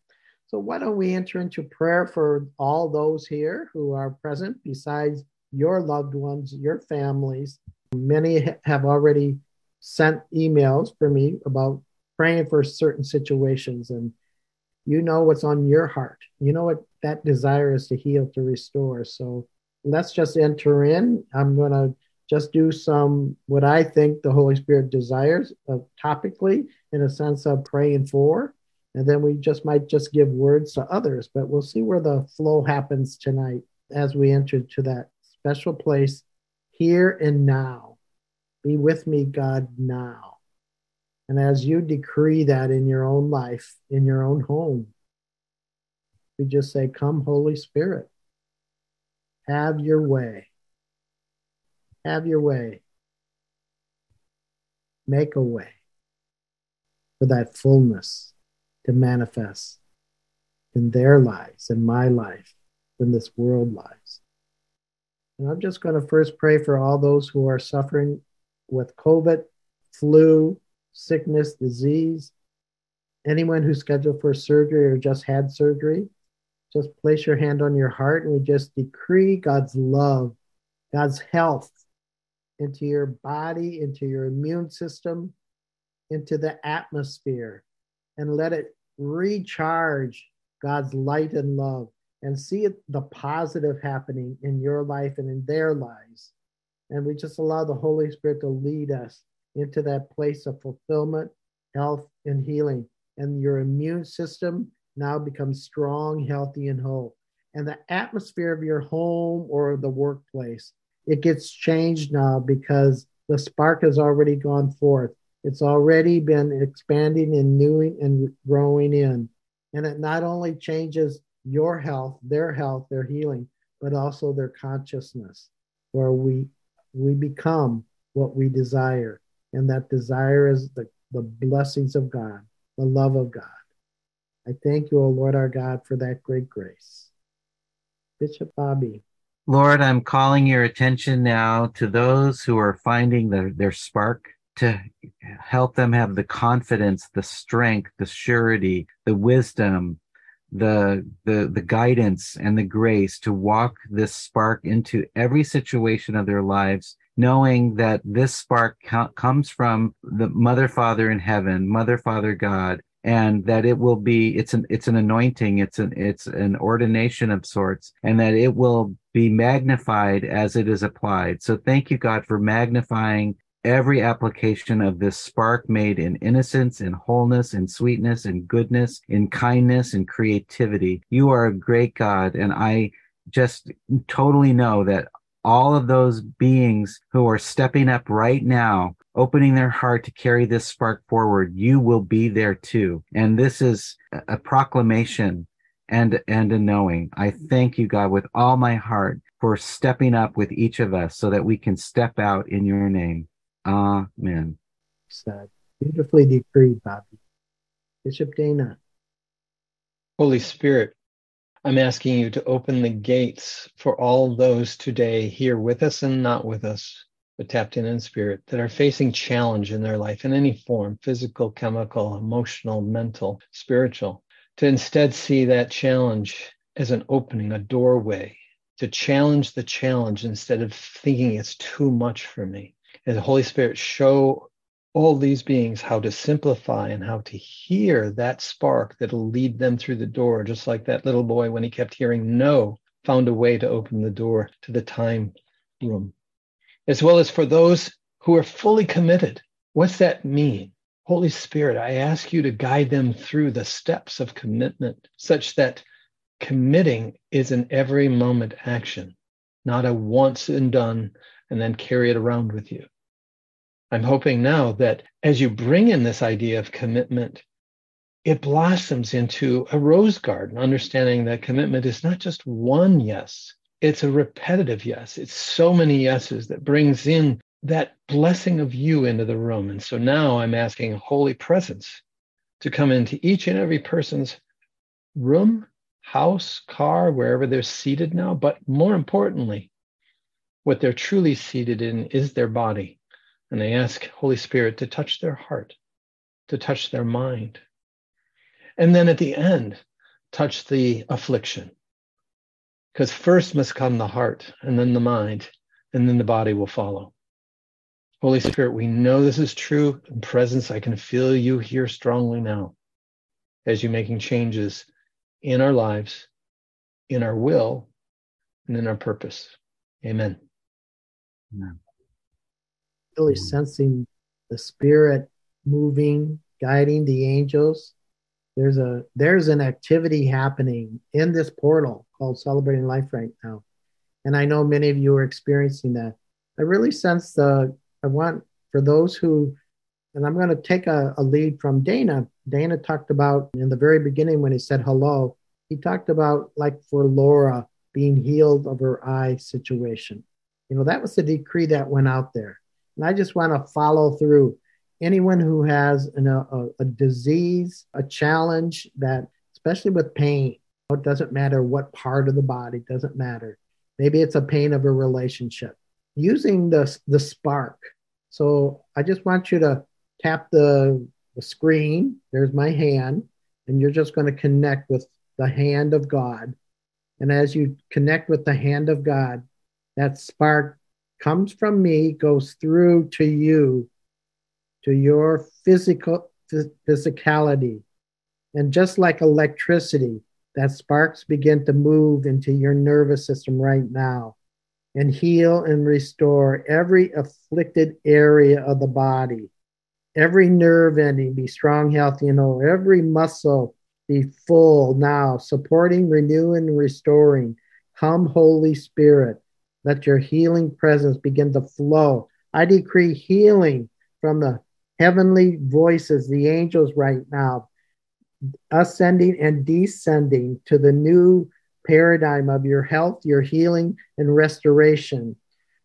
Speaker 2: so why don't we enter into prayer for all those here who are present besides your loved ones, your families. Many have already sent emails for me about praying for certain situations and you know what's on your heart you know what that desire is to heal to restore so let's just enter in i'm going to just do some what i think the holy spirit desires uh, topically in a sense of praying for and then we just might just give words to others but we'll see where the flow happens tonight as we enter to that special place here and now be with me, God, now. And as you decree that in your own life, in your own home, we just say, Come, Holy Spirit, have your way. Have your way. Make a way for that fullness to manifest in their lives, in my life, in this world lives. And I'm just going to first pray for all those who are suffering with COVID, flu, sickness, disease, anyone who's scheduled for surgery or just had surgery, just place your hand on your heart and we just decree God's love, God's health into your body, into your immune system, into the atmosphere, and let it recharge God's light and love and see it, the positive happening in your life and in their lives. And we just allow the Holy Spirit to lead us into that place of fulfillment, health, and healing. And your immune system now becomes strong, healthy, and whole. And the atmosphere of your home or the workplace, it gets changed now because the spark has already gone forth. It's already been expanding and newing and growing in. And it not only changes your health, their health, their healing, but also their consciousness, where we we become what we desire. And that desire is the, the blessings of God, the love of God. I thank you, O Lord our God, for that great grace. Bishop Bobby.
Speaker 3: Lord, I'm calling your attention now to those who are finding the, their spark to help them have the confidence, the strength, the surety, the wisdom, the the the guidance and the grace to walk this spark into every situation of their lives knowing that this spark co- comes from the mother father in heaven mother father god and that it will be it's an it's an anointing it's an it's an ordination of sorts and that it will be magnified as it is applied so thank you god for magnifying every application of this spark made in innocence, in wholeness, in sweetness, in goodness, in kindness, in creativity. You are a great God. And I just totally know that all of those beings who are stepping up right now, opening their heart to carry this spark forward, you will be there too. And this is a proclamation and, and a knowing. I thank you, God, with all my heart for stepping up with each of us so that we can step out in your name. Amen.
Speaker 2: Said. Beautifully decreed, Bobby. Bishop Dana.
Speaker 4: Holy Spirit, I'm asking you to open the gates for all those today here with us and not with us, but tapped in in spirit, that are facing challenge in their life in any form physical, chemical, emotional, mental, spiritual. to instead see that challenge as an opening, a doorway, to challenge the challenge instead of thinking it's too much for me. And the Holy Spirit show all these beings how to simplify and how to hear that spark that'll lead them through the door, just like that little boy when he kept hearing no, found a way to open the door to the time room. As well as for those who are fully committed. What's that mean? Holy Spirit, I ask you to guide them through the steps of commitment such that committing is an every moment action, not a once and done and then carry it around with you. I'm hoping now that as you bring in this idea of commitment, it blossoms into a rose garden, understanding that commitment is not just one yes, it's a repetitive yes. It's so many yeses that brings in that blessing of you into the room. And so now I'm asking Holy Presence to come into each and every person's room, house, car, wherever they're seated now. But more importantly, what they're truly seated in is their body. And they ask Holy Spirit to touch their heart, to touch their mind. And then at the end, touch the affliction. Because first must come the heart, and then the mind, and then the body will follow. Holy Spirit, we know this is true. In presence, I can feel you here strongly now as you're making changes in our lives, in our will, and in our purpose. Amen.
Speaker 2: Amen. Really mm-hmm. sensing the Spirit moving, guiding the angels. There's a there's an activity happening in this portal called Celebrating Life right now, and I know many of you are experiencing that. I really sense the I want for those who, and I'm going to take a, a lead from Dana. Dana talked about in the very beginning when he said hello, he talked about like for Laura being healed of her eye situation. You know, that was the decree that went out there. And I just want to follow through. Anyone who has an, a, a disease, a challenge that, especially with pain, it doesn't matter what part of the body, doesn't matter. Maybe it's a pain of a relationship. Using the, the spark so I just want you to tap the, the screen. There's my hand, and you're just going to connect with the hand of God. And as you connect with the hand of God, that spark comes from me, goes through to you, to your physical physicality. And just like electricity, that sparks begin to move into your nervous system right now and heal and restore every afflicted area of the body. Every nerve ending be strong, healthy, and whole. Every muscle be full now, supporting, renewing, restoring. Come, Holy Spirit. Let your healing presence begin to flow. I decree healing from the heavenly voices, the angels right now, ascending and descending to the new paradigm of your health, your healing, and restoration.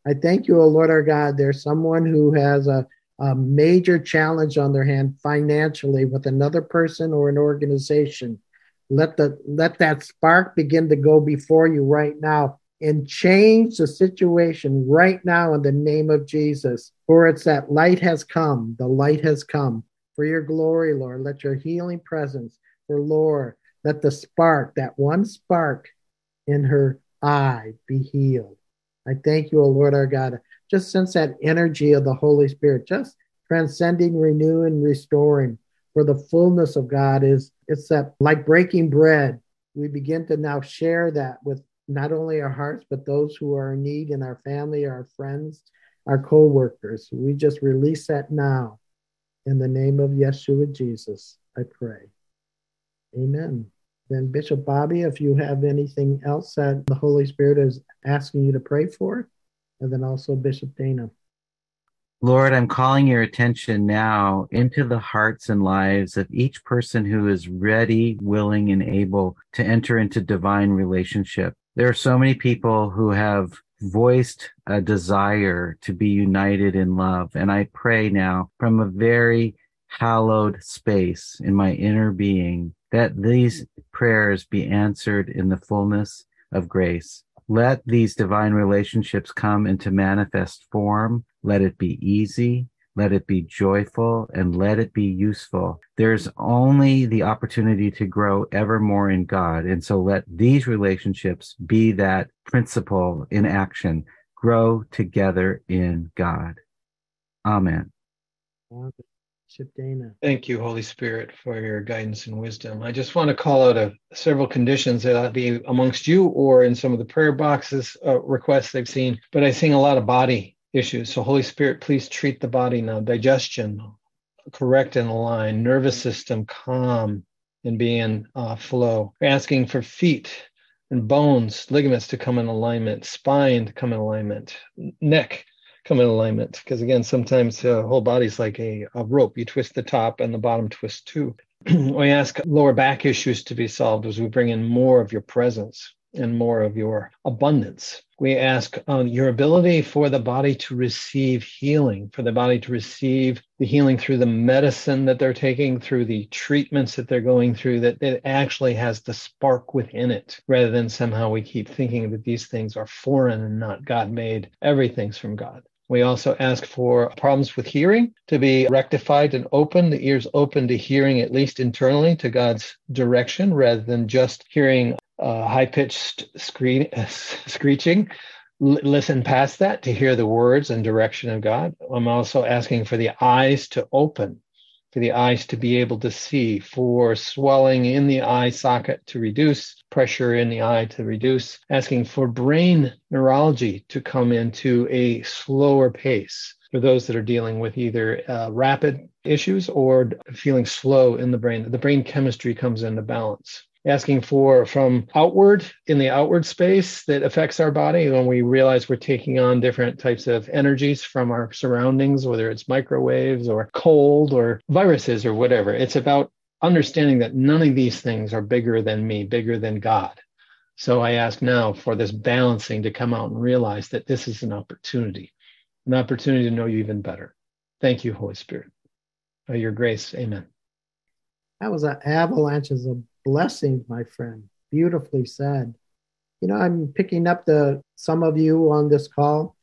Speaker 2: I thank you, O Lord our God. There's someone who has a, a major challenge on their hand financially with another person or an organization. Let the let that spark begin to go before you right now and change the situation right now in the name of Jesus. For it's that light has come, the light has come. For your glory, Lord, let your healing presence, for Lord, let the spark, that one spark in her eye, be healed. I thank you, O Lord our God. Just sense that energy of the Holy Spirit, just transcending, renewing, restoring. For the fullness of God is it's that like breaking bread. We begin to now share that with not only our hearts, but those who are in need in our family, our friends, our co-workers. We just release that now. In the name of Yeshua Jesus, I pray. Amen. Then, Bishop Bobby, if you have anything else that the Holy Spirit is asking you to pray for, and then also Bishop Dana.
Speaker 3: Lord, I'm calling your attention now into the hearts and lives of each person who is ready, willing, and able to enter into divine relationship. There are so many people who have voiced a desire to be united in love. And I pray now from a very hallowed space in my inner being that these prayers be answered in the fullness of grace. Let these divine relationships come into manifest form. Let it be easy. Let it be joyful and let it be useful. There's only the opportunity to grow ever more in God. And so let these relationships be that principle in action. Grow together in God. Amen.
Speaker 4: Thank you, Holy Spirit, for your guidance and wisdom. I just want to call out a, several conditions that I'll be amongst you or in some of the prayer boxes uh, requests they've seen. But I sing a lot of body issues. So, Holy Spirit, please treat the body now. Digestion, correct and aligned. Nervous system, calm and be in uh, flow. We're asking for feet and bones, ligaments to come in alignment, spine to come in alignment, neck come in alignment. Because again, sometimes the whole body's like a, a rope. You twist the top and the bottom twists too. we ask lower back issues to be solved as we bring in more of your presence and more of your abundance. We ask uh, your ability for the body to receive healing, for the body to receive the healing through the medicine that they're taking, through the treatments that they're going through, that it actually has the spark within it, rather than somehow we keep thinking that these things are foreign and not God made. Everything's from God. We also ask for problems with hearing to be rectified and open, the ears open to hearing, at least internally, to God's direction, rather than just hearing uh, high pitched scree- screeching. L- listen past that to hear the words and direction of God. I'm also asking for the eyes to open for the eyes to be able to see, for swelling in the eye socket to reduce, pressure in the eye to reduce, asking for brain neurology to come into a slower pace for those that are dealing with either uh, rapid issues or feeling slow in the brain. The brain chemistry comes into balance asking for from outward in the outward space that affects our body when we realize we're taking on different types of energies from our surroundings, whether it's microwaves or cold or viruses or whatever. It's about understanding that none of these things are bigger than me, bigger than God. So I ask now for this balancing to come out and realize that this is an opportunity, an opportunity to know you even better. Thank you, Holy Spirit. By your grace, amen.
Speaker 2: That was an avalanche of blessings, my friend. Beautifully said. You know, I'm picking up the some of you on this call.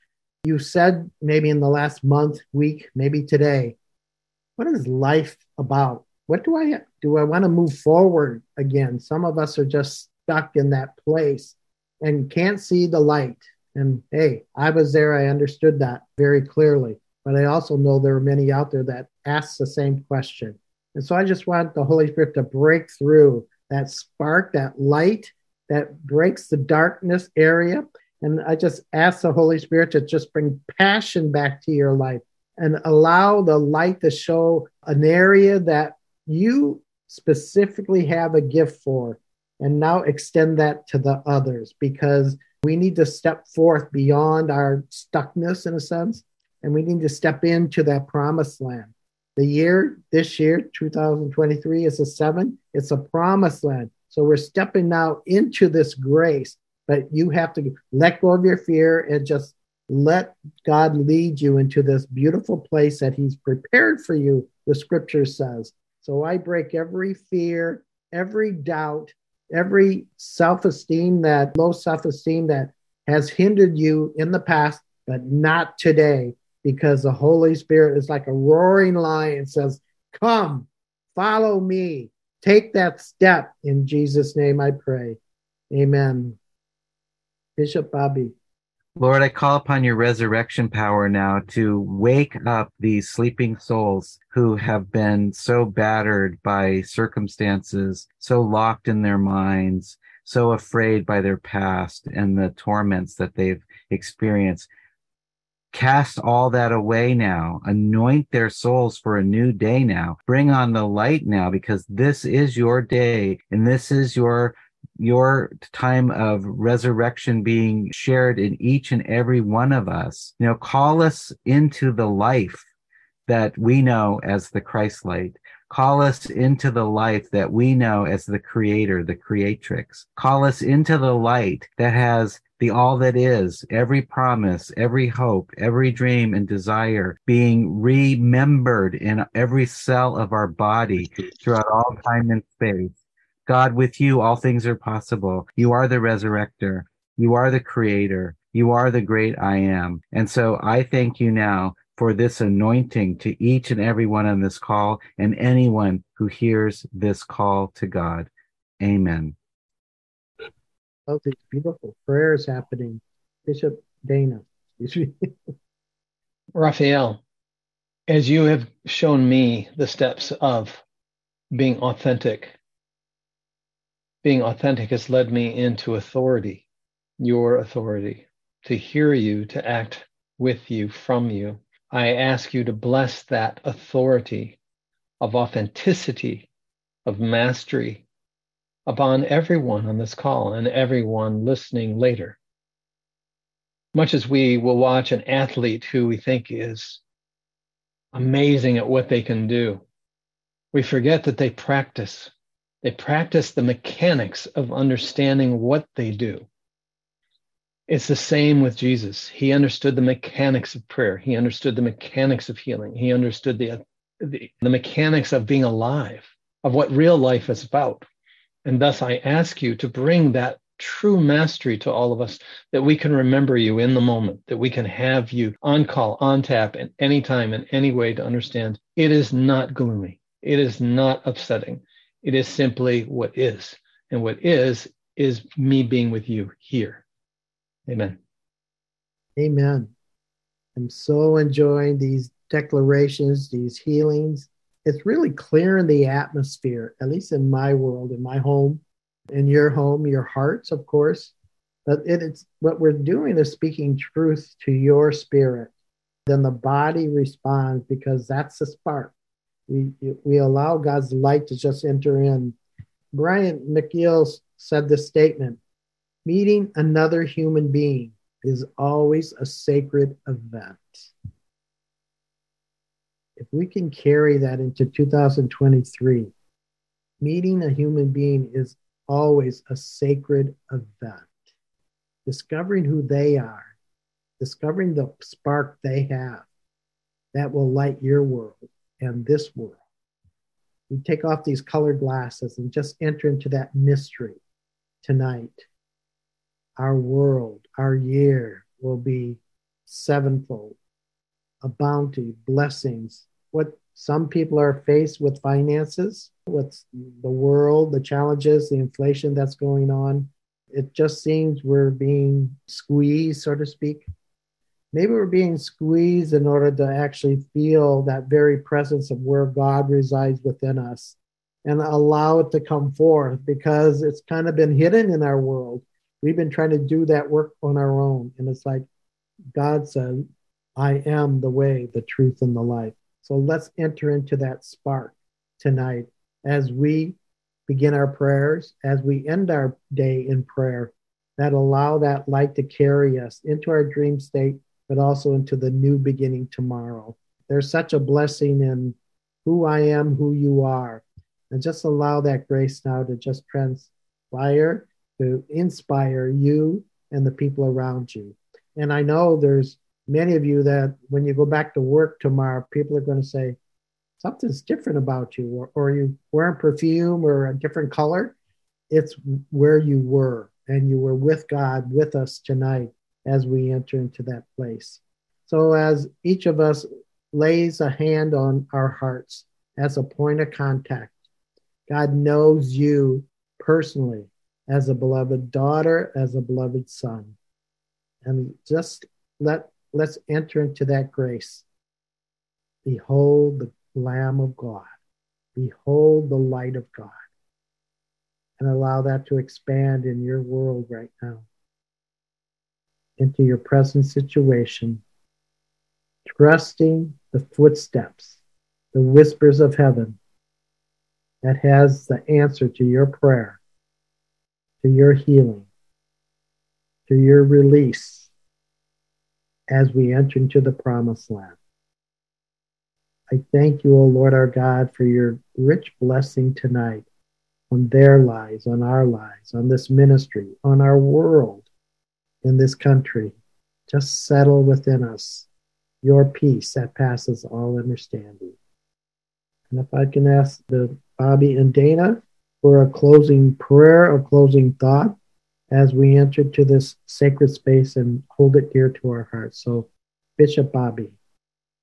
Speaker 2: You said maybe in the last month, week, maybe today, what is life about? What do I do? I want to move forward again. Some of us are just stuck in that place and can't see the light. And hey, I was there. I understood that very clearly. But I also know there are many out there that ask the same question. And so I just want the Holy Spirit to break through that spark, that light that breaks the darkness area. And I just ask the Holy Spirit to just bring passion back to your life and allow the light to show an area that you specifically have a gift for. And now extend that to the others because we need to step forth beyond our stuckness in a sense. And we need to step into that promised land. The year, this year, 2023, is a seven. It's a promised land. So we're stepping now into this grace, but you have to let go of your fear and just let God lead you into this beautiful place that He's prepared for you, the scripture says. So I break every fear, every doubt, every self esteem that low self esteem that has hindered you in the past, but not today because the Holy Spirit is like a roaring lion says, Come, follow me. Take that step. In Jesus' name I pray. Amen. Bishop Bobby.
Speaker 3: Lord, I call upon your resurrection power now to wake up these sleeping souls who have been so battered by circumstances, so locked in their minds, so afraid by their past and the torments that they've experienced. Cast all that away now. Anoint their souls for a new day now. Bring on the light now because this is your day and this is your your time of resurrection being shared in each and every one of us. You know, call us into the life that we know as the Christ light. Call us into the life that we know as the creator, the creatrix. Call us into the light that has the all that is, every promise, every hope, every dream and desire being remembered in every cell of our body throughout all time and space. God, with you, all things are possible. You are the resurrector. You are the creator. You are the great I am. And so I thank you now for this anointing to each and every one on this call and anyone who hears this call to God. Amen.
Speaker 2: Oh, these beautiful prayers happening. Bishop Dana.
Speaker 4: Raphael, as you have shown me the steps of being authentic, being authentic has led me into authority, your authority, to hear you, to act with you, from you. I ask you to bless that authority of authenticity, of mastery upon everyone on this call and everyone listening later. Much as we will watch an athlete who we think is amazing at what they can do, we forget that they practice. They practice the mechanics of understanding what they do. It's the same with Jesus. He understood the mechanics of prayer. He understood the mechanics of healing. He understood the, the, the mechanics of being alive, of what real life is about. And thus, I ask you to bring that true mastery to all of us that we can remember you in the moment, that we can have you on call, on tap, at any time, in any way to understand it is not gloomy. It is not upsetting. It is simply what is. And what is, is me being with you here. Amen.
Speaker 2: Amen. I'm so enjoying these declarations, these healings. It's really clearing the atmosphere, at least in my world, in my home, in your home, your hearts, of course. But it, it's what we're doing is speaking truth to your spirit. Then the body responds because that's the spark. We, we allow God's light to just enter in. Brian McGill said this statement Meeting another human being is always a sacred event. If we can carry that into 2023, meeting a human being is always a sacred event. Discovering who they are, discovering the spark they have, that will light your world and this world. We take off these colored glasses and just enter into that mystery tonight our world, our year will be sevenfold a bounty, blessings. What some people are faced with finances, with the world, the challenges, the inflation that's going on. It just seems we're being squeezed, so to speak. Maybe we're being squeezed in order to actually feel that very presence of where God resides within us and allow it to come forth because it's kind of been hidden in our world we've been trying to do that work on our own. And it's like God said, I am the way, the truth, and the life. So let's enter into that spark tonight as we begin our prayers, as we end our day in prayer, that allow that light to carry us into our dream state, but also into the new beginning tomorrow. There's such a blessing in who I am, who you are. And just allow that grace now to just transpire to inspire you and the people around you. And I know there's many of you that when you go back to work tomorrow, people are going to say, something's different about you, or, or you wearing perfume or a different color. It's where you were, and you were with God with us tonight as we enter into that place. So, as each of us lays a hand on our hearts as a point of contact, God knows you personally as a beloved daughter, as a beloved son. And just let let's enter into that grace. Behold the Lamb of God. Behold the light of God. And allow that to expand in your world right now, into your present situation, trusting the footsteps, the whispers of heaven that has the answer to your prayer to your healing, to your release as we enter into the promised land. I thank you, O Lord our God, for your rich blessing tonight on their lives, on our lives, on this ministry, on our world, in this country. Just settle within us your peace that passes all understanding. And if I can ask the Bobby and Dana for a closing prayer, a closing thought as we enter to this sacred space and hold it dear to our hearts. So, Bishop Bobby.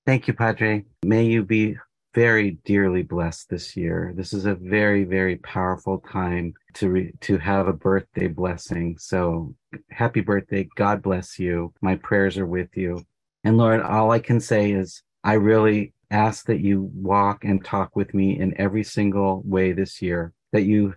Speaker 3: Thank you, Padre. May you be very dearly blessed this year. This is a very, very powerful time to re- to have a birthday blessing. So happy birthday. God bless you. My prayers are with you. And Lord, all I can say is I really ask that you walk and talk with me in every single way this year, that you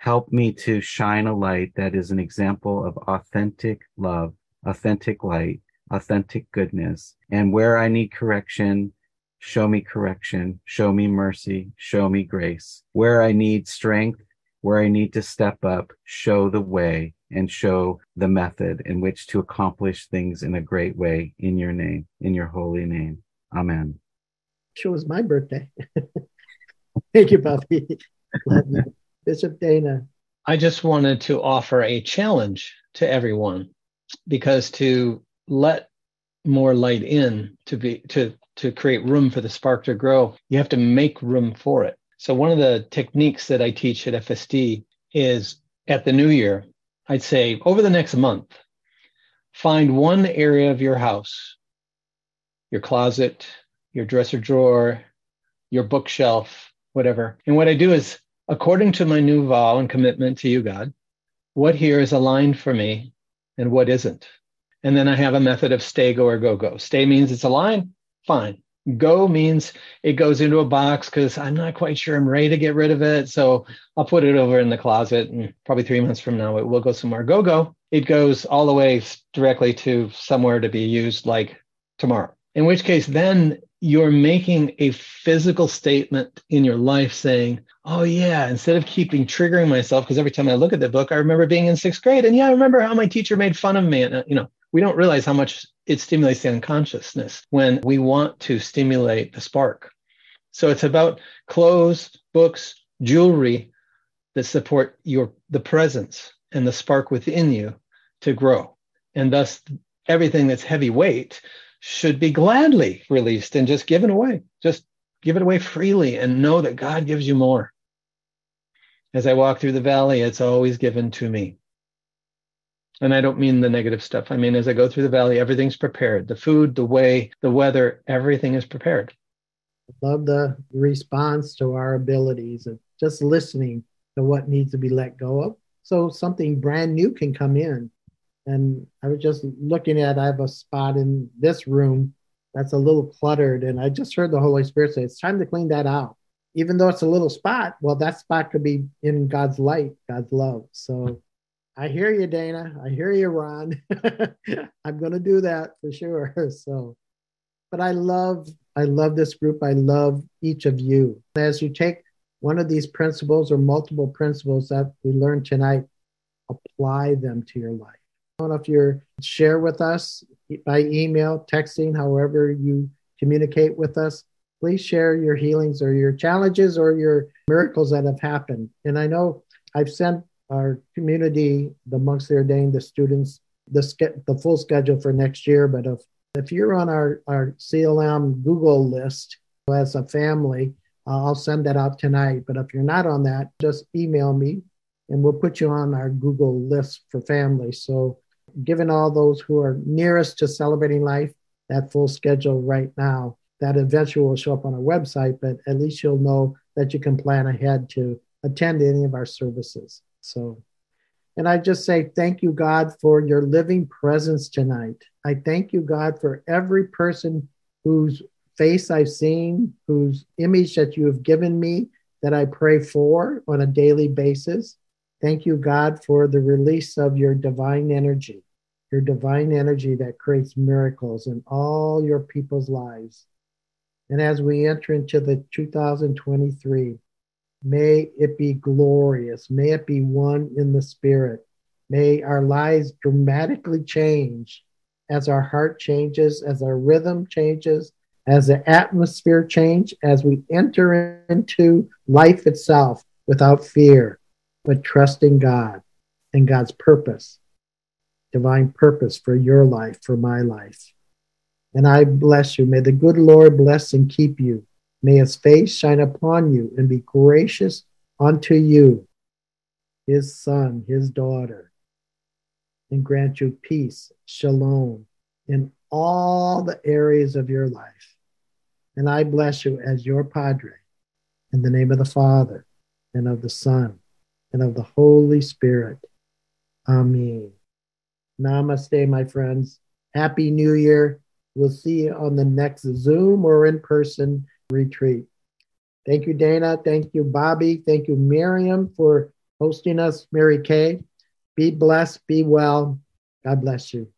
Speaker 3: help me to shine a light that is an example of authentic love, authentic light, authentic goodness. And where I need correction, show me correction, show me mercy, show me grace. Where I need strength, where I need to step up, show the way and show the method in which to accomplish things in a great way in your name, in your holy name. Amen.
Speaker 2: Sure was my birthday. Thank you, Buffy. Bishop Dana.
Speaker 4: I just wanted to offer a challenge to everyone because to let more light in to be to to create room for the spark to grow, you have to make room for it. So one of the techniques that I teach at FSD is at the new year, I'd say over the next month, find one area of your house, your closet, your dresser drawer, your bookshelf, whatever. And what I do is, according to my new vow and commitment to you, God, what here is aligned for me and what isn't. And then I have a method of stay, go, or go, go. Stay means it's aligned fine. Go means it goes into a box because I'm not quite sure I'm ready to get rid of it. So I'll put it over in the closet and probably three months from now it will go somewhere. Go, go. It goes all the way directly to somewhere to be used like tomorrow. In which case, then you're making a physical statement in your life saying, Oh, yeah, instead of keeping triggering myself, because every time I look at the book, I remember being in sixth grade. And yeah, I remember how my teacher made fun of me. And, uh, you know, we don't realize how much it stimulates the unconsciousness when we want to stimulate the spark. So it's about clothes, books, jewelry that support your the presence and the spark within you to grow. And thus everything that's heavyweight should be gladly released and just given away. Just give it away freely and know that God gives you more. As I walk through the valley, it's always given to me. And I don't mean the negative stuff. I mean, as I go through the valley, everything's prepared. The food, the way, the weather, everything is prepared.
Speaker 2: Love the response to our abilities of just listening to what needs to be let go of. So something brand new can come in. And I was just looking at, I have a spot in this room that's a little cluttered. And I just heard the Holy Spirit say, it's time to clean that out. Even though it's a little spot, well, that spot could be in God's light, God's love. So I hear you, Dana. I hear you, Ron. I'm going to do that for sure. So, but I love, I love this group. I love each of you. As you take one of these principles or multiple principles that we learned tonight, apply them to your life. If you're share with us by email, texting, however you communicate with us. Please share your healings or your challenges or your miracles that have happened. And I know I've sent our community, the monks that ordained, the students, the, ske- the full schedule for next year. But if, if you're on our, our CLM Google list as a family, uh, I'll send that out tonight. But if you're not on that, just email me and we'll put you on our Google list for families. So, given all those who are nearest to celebrating life, that full schedule right now, that eventually will show up on our website, but at least you'll know that you can plan ahead to attend any of our services. So, and I just say thank you, God, for your living presence tonight. I thank you, God, for every person whose face I've seen, whose image that you have given me that I pray for on a daily basis. Thank you, God, for the release of your divine energy, your divine energy that creates miracles in all your people's lives. And as we enter into the 2023, May it be glorious. May it be one in the spirit. May our lives dramatically change as our heart changes, as our rhythm changes, as the atmosphere change, as we enter into life itself without fear, but trusting God and God's purpose, divine purpose for your life, for my life. And I bless you. May the good Lord bless and keep you. May his face shine upon you and be gracious unto you, his son, his daughter, and grant you peace, shalom, in all the areas of your life. and I bless you as your Padre. In the name of the Father, and of the Son, and of the Holy Spirit. Amen. Namaste, my friends. Happy New Year. We'll see you on the next Zoom or in person retreat. Thank you, Dana. Thank you, Bobby. Thank you, Miriam, for hosting us. Mary Kay. Be blessed. Be well. God bless you.